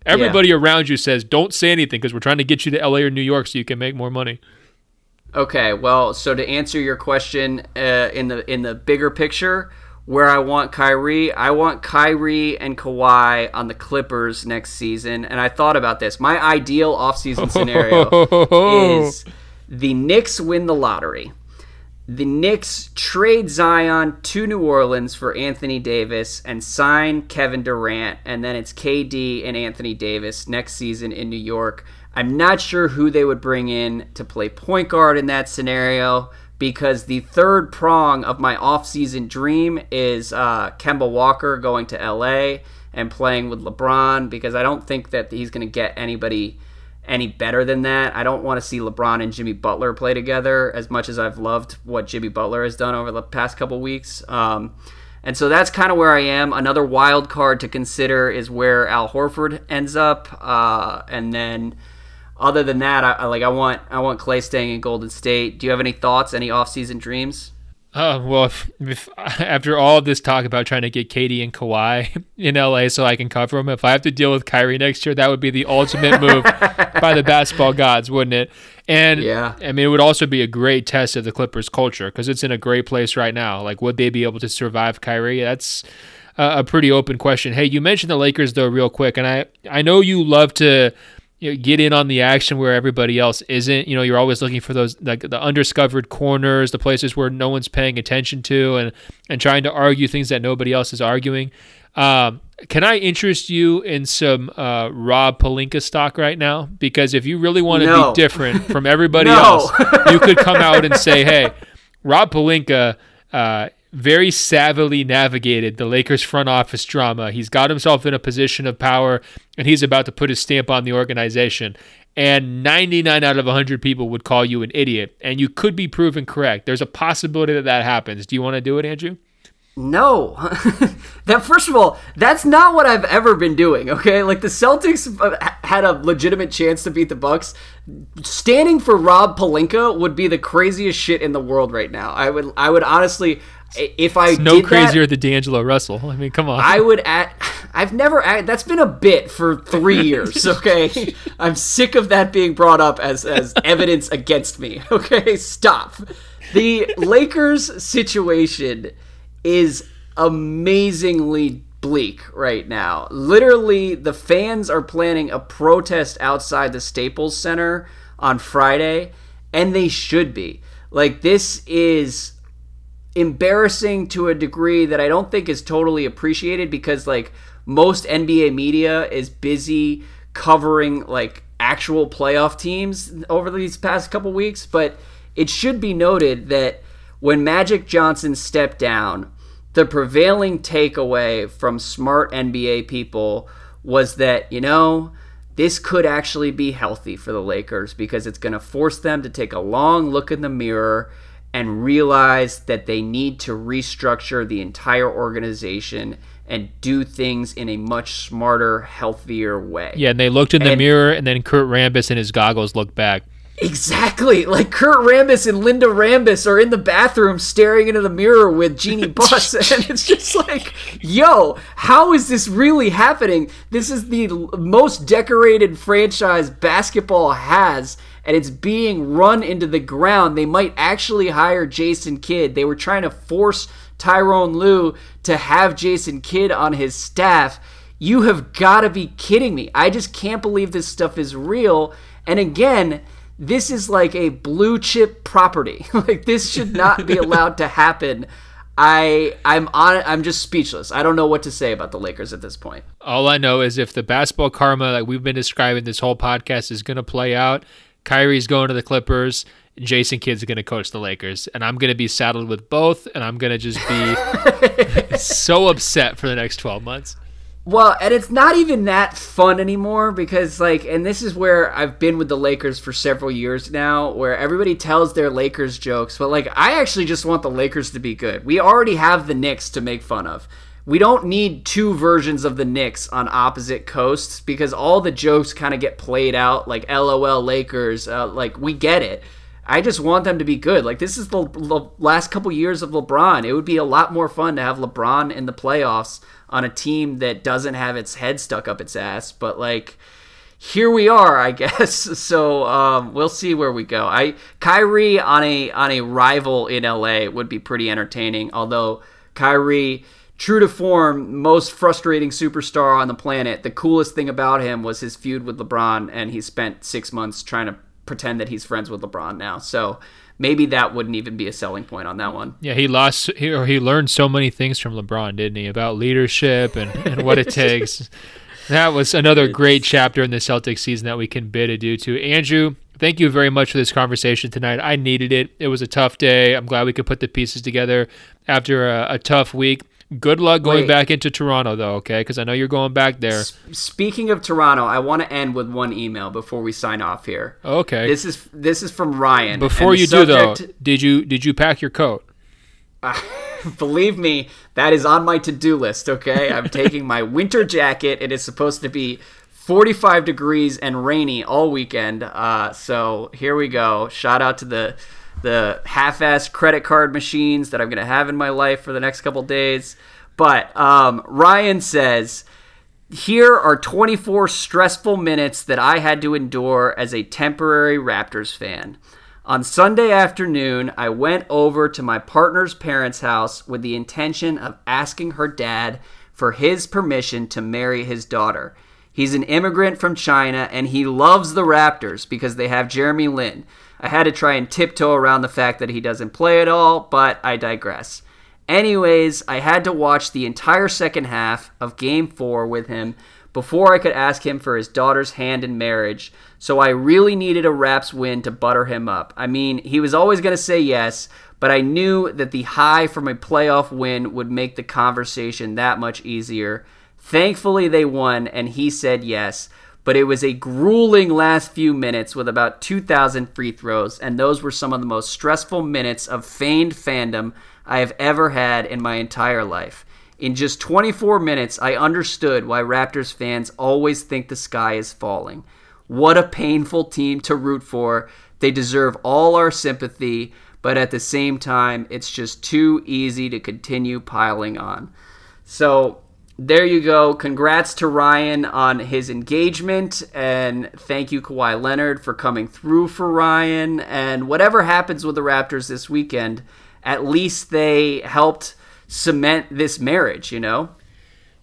Everybody yeah. around you says, "Don't say anything because we're trying to get you to LA or New York so you can make more money." Okay, well, so to answer your question uh, in the in the bigger picture, where I want Kyrie, I want Kyrie and Kawhi on the Clippers next season. And I thought about this. My ideal offseason scenario <laughs> is the Knicks win the lottery. The Knicks trade Zion to New Orleans for Anthony Davis and sign Kevin Durant, and then it's KD and Anthony Davis next season in New York. I'm not sure who they would bring in to play point guard in that scenario because the third prong of my offseason dream is uh, Kemba Walker going to LA and playing with LeBron because I don't think that he's going to get anybody any better than that. I don't want to see LeBron and Jimmy Butler play together as much as I've loved what Jimmy Butler has done over the past couple weeks. Um, and so that's kind of where I am. Another wild card to consider is where Al Horford ends up, uh, and then other than that, I, I, like I want I want Klay staying in Golden State. Do you have any thoughts? Any offseason dreams? Uh, well, if, if, <laughs> after all this talk about trying to get KD and Kawhi <laughs> in LA so I can cover them, if I have to deal with Kyrie next year, that would be the ultimate move <laughs> by the basketball gods, wouldn't it? And yeah, I mean, it would also be a great test of the Clippers' culture because it's in a great place right now. Like, would they be able to survive Kyrie? That's a, a pretty open question. Hey, you mentioned the Lakers though, real quick, and I I know you love to you know, get in on the action where everybody else isn't. You know, you're always looking for those like the undiscovered corners, the places where no one's paying attention to, and and trying to argue things that nobody else is arguing. Um, can I interest you in some uh, Rob Pelinka stock right now? Because if you really want to no. be different from <laughs> everybody no. else, you could come out and <laughs> say, "Hey, Rob Pelinka." Uh, very savvily navigated the Lakers front office drama. He's got himself in a position of power and he's about to put his stamp on the organization. And 99 out of 100 people would call you an idiot. And you could be proven correct. There's a possibility that that happens. Do you want to do it, Andrew? No. <laughs> that first of all, that's not what I've ever been doing, okay? Like the Celtics uh, had a legitimate chance to beat the Bucks. Standing for Rob Pelinka would be the craziest shit in the world right now. I would I would honestly if I it's no crazier that, than D'Angelo Russell. I mean, come on. I would add. I've never. Add, that's been a bit for three years. <laughs> Okay, I'm sick of that being brought up as as evidence against me. <laughs> Okay, stop. The Lakers situation is amazingly bleak right now. Literally, the fans are planning a protest outside the Staples Center on Friday, and they should be. Like this is embarrassing to a degree that I don't think is totally appreciated because like most NBA media is busy covering like actual playoff teams over these past couple weeks, but it should be noted that when Magic Johnson stepped down, the prevailing takeaway from smart NBA people was that, you know, this could actually be healthy for the Lakers because it's going to force them to take a long look in the mirror and realize that they need to restructure the entire organization and do things in a much smarter, healthier way. Yeah, and they looked in the and, mirror, and then Kurt Rambis and his goggles looked back. Exactly. <laughs> Like Kurt Rambis and Linda Rambis are in the bathroom staring into the mirror with Jeanie <laughs> Buss. and it's just like, yo, how is this really happening? This is the most decorated franchise basketball has and it's being run into the ground. They might actually hire Jason Kidd. They were trying to force Tyronn Lue to have Jason Kidd on his staff. You have got to be kidding me. I just can't believe this stuff is real. And again, this is like a blue chip property. <laughs> like this should not be <laughs> allowed to happen. I I'm on I'm just speechless. I don't know what to say about the Lakers at this point. All I know is if the basketball karma like we've been describing this whole podcast is going to play out, Kyrie's going to the Clippers. Jason Kidd's going to coach the Lakers, and I'm going to be saddled with both, and I'm going to just be <laughs> so upset for the next 12 months. Well, and it's not even that fun anymore because, like, and this is where I've been with the Lakers for several years now, where everybody tells their Lakers jokes, but, like, I actually just want the Lakers to be good. We already have the Knicks to make fun of. We don't need two versions of the Knicks on opposite coasts because all the jokes kind of get played out like LOL Lakers. Uh, like we get it. I just want them to be good. Like this is the, last couple years of LeBron. It would be a lot more fun to have LeBron in the playoffs on a team that doesn't have its head stuck up its ass. But like here we are, I <laughs> guess. So um, we'll see where we go. I Kyrie on a on a rival in LA would be pretty entertaining. Although Kyrie true to form, most frustrating superstar on the planet. The coolest thing about him was his feud with LeBron, and he spent six months trying to pretend that he's friends with LeBron now. So maybe that wouldn't even be a selling point on that one. Yeah, he lost, he, or he learned so many things from LeBron, didn't he? About leadership and, and what it <laughs> takes. That was another great chapter in the Celtics season that we can bid adieu to. Andrew, thank you very much for this conversation tonight. I needed it. It was a tough day. I'm glad we could put the pieces together after a, a tough week. Good luck going Wait. back into Toronto, though, okay? Because I know you're going back there. S- speaking of Toronto, I want to end with one email before we sign off here. Okay. This is this is from Ryan. Before you subject... do though, did you did you pack your coat? Uh, <laughs> believe me, that is on my to-do list. Okay, I'm taking my <laughs> winter jacket. It is supposed to be 45 degrees and rainy all weekend. Uh, so here we go. Shout out to the the half-ass credit card machines that I'm going to have in my life for the next couple days. But um, Ryan says, here are 24 stressful minutes that I had to endure as a temporary Raptors fan. On Sunday afternoon, I went over to my partner's parents' house with the intention of asking her dad for his permission to marry his daughter. He's an immigrant from China and he loves the Raptors because they have Jeremy Lin. I had to try and tiptoe around the fact that he doesn't play at all, but I digress. Anyways, I had to watch the entire second half of game four with him before I could ask him for his daughter's hand in marriage, so I really needed a Raps win to butter him up. I mean, he was always going to say yes, but I knew that the high from a playoff win would make the conversation that much easier. Thankfully, they won, and he said yes but it was a grueling last few minutes with about 2,000 free throws, and those were some of the most stressful minutes of feigned fandom I have ever had in my entire life. In just 24 minutes, I understood why Raptors fans always think the sky is falling. What a painful team to root for. They deserve all our sympathy, but at the same time, it's just too easy to continue piling on. So, there you go. Congrats to Ryan on his engagement, and thank you, Kawhi Leonard, for coming through for Ryan. And whatever happens with the Raptors this weekend, at least they helped cement this marriage, you know?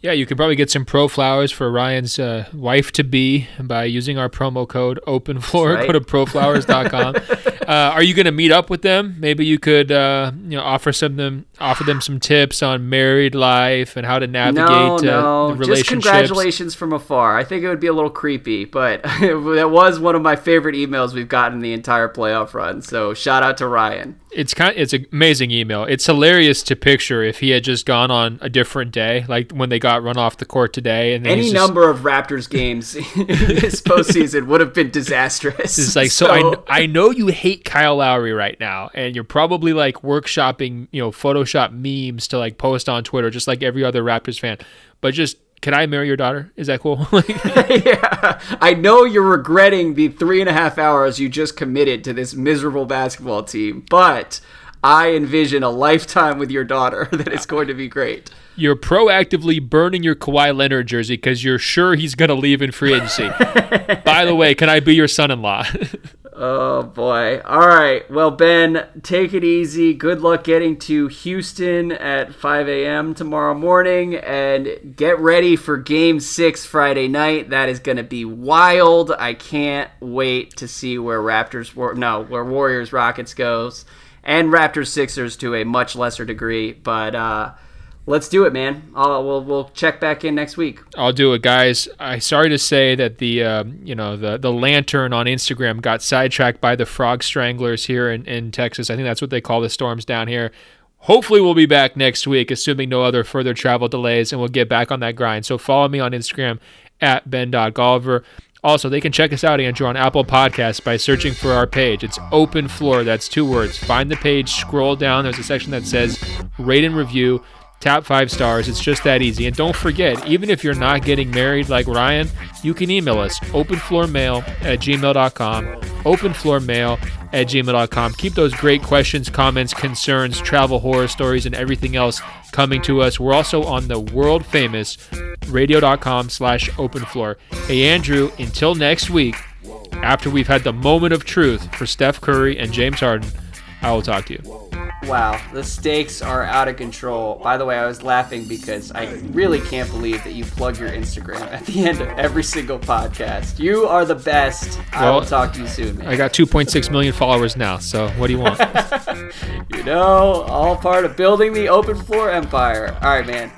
Yeah, you could probably get some pro flowers for Ryan's uh, wife to be by using our promo code OpenFloor. <laughs> Right. Go to proflowers.com. <laughs> uh, are you going to meet up with them? Maybe you could, uh, you know, offer some them offer them some tips on married life and how to navigate no, uh, no. the relationships. Just congratulations from afar. I think it would be a little creepy, but <laughs> that was one of my favorite emails we've gotten the entire playoff run. So shout out to Ryan it's kind of, it's an amazing email. It's hilarious to picture if he had just gone on a different day, like when they got run off the court today. And any number of Raptors games <laughs> this postseason would have been disastrous. It's like so. so I I know you hate Kyle Lowry right now, and you're probably like workshopping, you know, Photoshop memes to like post on Twitter, just like every other Raptors fan. But just can I marry your daughter? Is that cool? <laughs> <laughs> yeah. I know you're regretting the three and a half hours you just committed to this miserable basketball team, but I envision a lifetime with your daughter <laughs> that is going to be great. You're proactively burning your Kawhi Leonard jersey because you're sure he's going to leave in free agency. <laughs> By the way, can I be your son in law? <laughs> Oh boy. All right. Well, Ben, take it easy. Good luck getting to Houston at 5 a.m. tomorrow morning and get ready for game six Friday night. That is going to be wild. I can't wait to see where Raptors, no, where Warriors Rockets goes and Raptors Sixers to a much lesser degree. But, uh, Let's do it, man. I'll, we'll we'll check back in next week. I'll do it, guys. I sorry to say that the uh, you know the the lantern on Instagram got sidetracked by the frog stranglers here in, in Texas. I think that's what they call the storms down here. Hopefully, we'll be back next week, assuming no other further travel delays, and we'll get back on that grind. So follow me on Instagram at ben.golliver. Also, they can check us out, Andrew, on Apple Podcasts by searching for our page. It's Open Floor. That's two words. Find the page, scroll down. There's a section that says rate and review tap five stars. It's just that easy. And don't forget, even if you're not getting married like Ryan, you can email us openfloormail at gmail.com. Openfloormail at gmail.com. Keep those great questions, comments, concerns, travel horror stories, and everything else coming to us. We're also on the world famous radio.com slash openfloor. Hey, Andrew, until next week, after we've had the moment of truth for Steph Curry and James Harden, I will talk to you. Wow, the stakes are out of control. By the way, I was laughing because I really can't believe that you plug your Instagram at the end of every single podcast. You are the best. I will talk to you soon. Man. I got 2.6 million followers now, so what do you want? <laughs> you know, all part of building the open floor empire. All right, man.